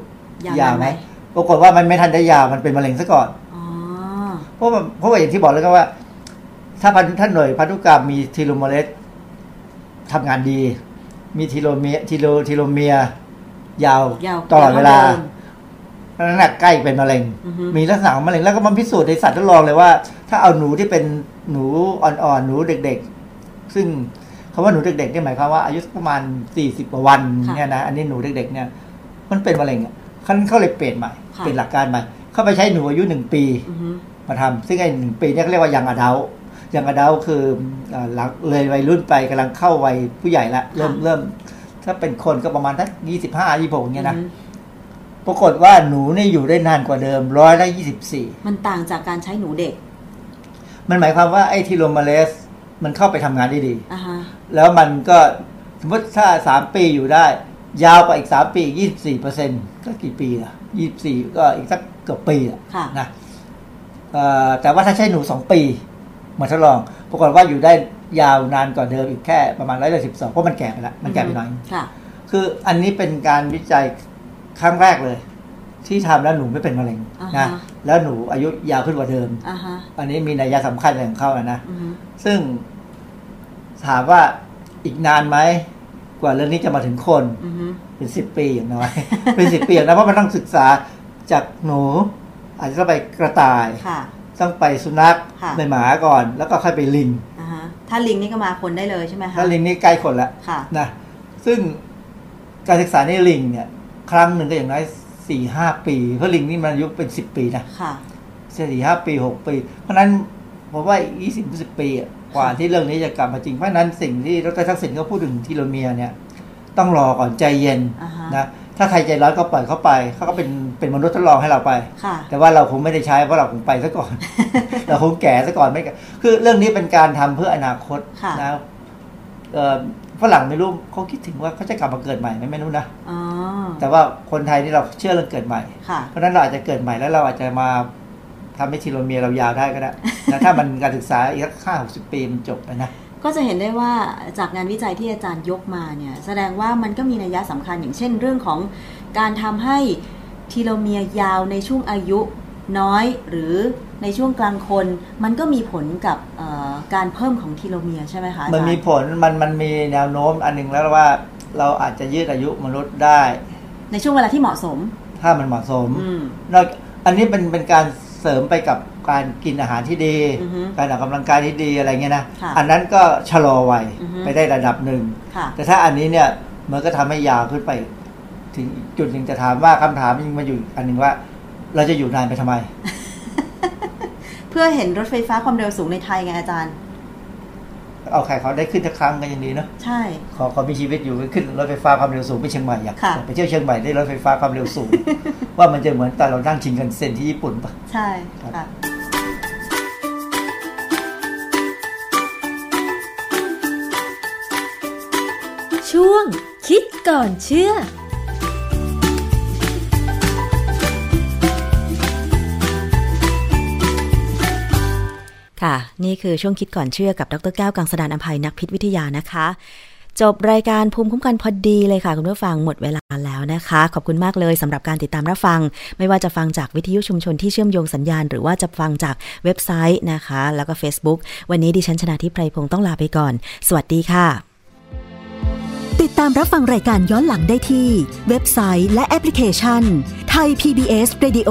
ยาวนานยาวไหมไหมปรากฏว่ามันไม่ทันได้ยาวมันเป็นมะเร็งซะก่อนอ๋อเพราะว่าเพราะว่าอย่างที่บอกแล้วก็ว่า ถ้าพันท่านหน่วยพันธุกรรมมี telomerase ทำงานดี มี telomere telo telomere ยาวยาวตลอดเวลายาวเท่าเดิมเพราะฉะนั้นนะใกล้เป็นมะเร็งอือฮึมีลักษณะของมะเร็งแล้วก็มันพิสูจน์ในสัตว์ทดลองเลยว่า ถ้าเอาหนูที่เป็นหนูอ่อนๆหนูเด็ก ๆ ซึ่ง คำว่าหนูเด็กๆเนี่ยหมายความว่าอายุประมาณสี่สิบกว่าวันเนี่ยนะอันนี้หนูเด็กๆเนี่ยมันเป็นมะเร็งอะเขาเขาเลยเปลี่ยนใหม่เปลี่ยนหลักการใหม่เข้าไปใช้หนูอายุหนึ่งปีอือฮึมาทำซึ่งไอ้หนึ่งปีเนี่ยเขาเรียกว่ายังอดัลยังอดัลคือเอ่อหลังเลยวัยรุ่นไปกำลังเข้าวัยผู้ใหญ่ละเริ่มเริ่มถ้าเป็นคนก็ประมาณทักยี่สิบห้ายี่หกเนี่ยนะอือฮึปรากฏว่าหนูเนี่ยอยู่ได้นานกว่าเดิมร้อยละยี่สิบสี่มันต่างจากการใช้หนูเด็ก มันหมายความว่าไอ้ทีโลมาเลส มันเข้าไปทำงานได้ดีอ่าฮะแล้วมันก็สมมติถ้าสามปีอยู่ได้ ยาวกว่าอีกสามปีอีกยี่สี่เปอร์เซ็นก็กี่ปีล่ะยี่สี่ก็อีกสักเกือบปีอะค่ะนะเอ่อแต่ว่าถ้าใช้หนูสองปีมาทดลองปรากฏว่าอยู่ได้ยาวนานกว่าเดิมอีกแค่ประมาณร้อยละสิบสองเพราะมันแก่ไปแล้วมันแก่ไปหน่อยค่ะคืออันนี้เป็นการวิจัยครั้งแรกเลย ที่ทำแล้วหนูไม่เป็นมะเร็งอ่านะฮะแล้วหนูอายุยาวขึ้นกว่าเดิมอ่าฮะอันนี้มีนัยสำคัญอะไรของเขาอะนะอือฮึซึ่งถามว่าอีกนานไหมกว่าเรื่องนี้จะมาถึงคนอือฮึเป็นสิบปีอย่างน้อย เป็นสิบปีอย่างน้อยเพราะมันต้องศึกษาจากหนู อาจจะต้องไปกระต่ายค่ะต้องไปสุนัขค่ะไปหมาก่อน แล้วก็ค่อยไปลิงอ่าฮะถ้าลิงนี่ก็มาคนได้เลยใช่ไหมคะถ้าลิงนี่ใกล้คนละค่ะนะซึ่งการศึกษาในลิงเนี่ย ครั้งหนึ่งก็อย่างน้อย สี่ห้าปี เพราะลิงนี่มันอายุเป็นสิบปีนะค่ะสี่ห้าปีหกปี เพราะฉะนั้นผมว่ายี่สิบสิบปีอะกว่าที่เรื่องนี้จะกลับมาจริง เพราะฉะนั้นสิ่งที่ดรทักษิณเขาพูดถึงทีโลเมียร์เนี่ย ต้องรอก่อนใจเย็นอ่าฮะนะถ้าใครใจร้อนก็ปล่อยเขาไป เขาก็เป็นเป็นมนุษย์ทดลองให้เราไปค่ะแต่ว่าเราคงไม่ได้ใช้เพราะเราคงไปซะก่อน เราคงแก่ซะก่อนไม่แก่คือเรื่องนี้เป็นการทำเพื่ออนาคตค่ะนะเอ่อ ฝรั่งไม่รู้เขาคิดถึงว่าเขาจะกลับมาเกิดใหม่ไหมไม่รู้นะอ๋อแต่ว่าคนไทยนี่เราเชื่อเรื่องเกิดใหม่ค่ะเพราะฉะนั้นเราอาจจะเกิดใหม่แล้วเราอาจจะมาทำให้ทีโลเมียร์เรายาวได้ก็ได้นะถ้ามันการศึกษาอีกสักห้าหกสิบปีมันจบแล้วนะก็จะเห็นได้ว่าจากงานวิจัยที่อาจารย์ยกมาเนี่ย แสดงว่ามันก็มีนัยสำคัญอย่างเช่น เรื่องของการทำให้ทีโลเมียร์ยาวในช่วงอายุน้อยหรือ ในช่วงกลางคน มันก็มีผลกับเอ่อการเพิ่มของทีโลเมียร์ใช่ไหมคะอาจารย์มันมีผลมันมันมีแนวโน้มอันหนึ่งแล้วว่าเราอาจจะยืดอายุมนุษย์ได้ ในช่วงเวลาที่เหมาะสม ถ้ามันเหมาะสมอืมนอกอันนี้เป็นเป็นการเสริมไปกับการกินอาหารที่ดีอือฮึการออกกำลังกายที่ดีอะไรเงี้ยนะค่ะอันนั้นก็ชะลอวัยอือฮึไปได้ระดับหนึ่งค่ะแต่ถ้าอันนี้เนี่ยมันก็ทำให้ยาวขึ้นไป ถึงอีกจุดหนึ่งจะถามว่าคำถามยังมาอยู่อีกอันหนึ่งว่า เราจะอยู่นานไปทำไม เพื่อเห็นรถไฟฟ้าความเร็วสูงในไทยไงอาจารย์ เอาใครเขาได้ขึ้นสักครั้งก็ยังดีเนาะใช่ขอขอมีชีวิตอยู่ขึ้นรถไฟฟ้าความเร็วสูงไปเชียงใหม่อยากค่ะอยากไปเที่ยวเชียงใหม่ได้รถไฟฟ้าความเร็วสูง ว่ามันจะเหมือนตอนเรานั่งชิงกันเซ็นที่ญี่ปุ่นปะใช่ครับค่ะช่วงคิดก่อนเชื่อ ค่ะ นี่คือช่วงคิดก่อนเชื่อกับดรแก้วกังสดานอภัยนักพิษวิทยานะคะ จบรายการภูมิคุ้มกันพอดีเลยค่ะ คุณผู้ฟังหมดเวลาแล้วนะคะ ขอบคุณมากเลยสำหรับการติดตามรับฟัง ไม่ว่าจะฟังจากวิทยุชุมชนที่เชื่อมโยงสัญญาณ หรือว่าจะฟังจากเว็บไซต์นะคะ แล้วก็ Facebook วันนี้ดิฉันชนะทิพไพรพงศ์ต้องลาไปก่อน สวัสดีค่ะ ติดตามรับฟังรายการย้อนหลังได้ที่ เว็บไซต์และแอปพลิเคชันไทย PBS Radio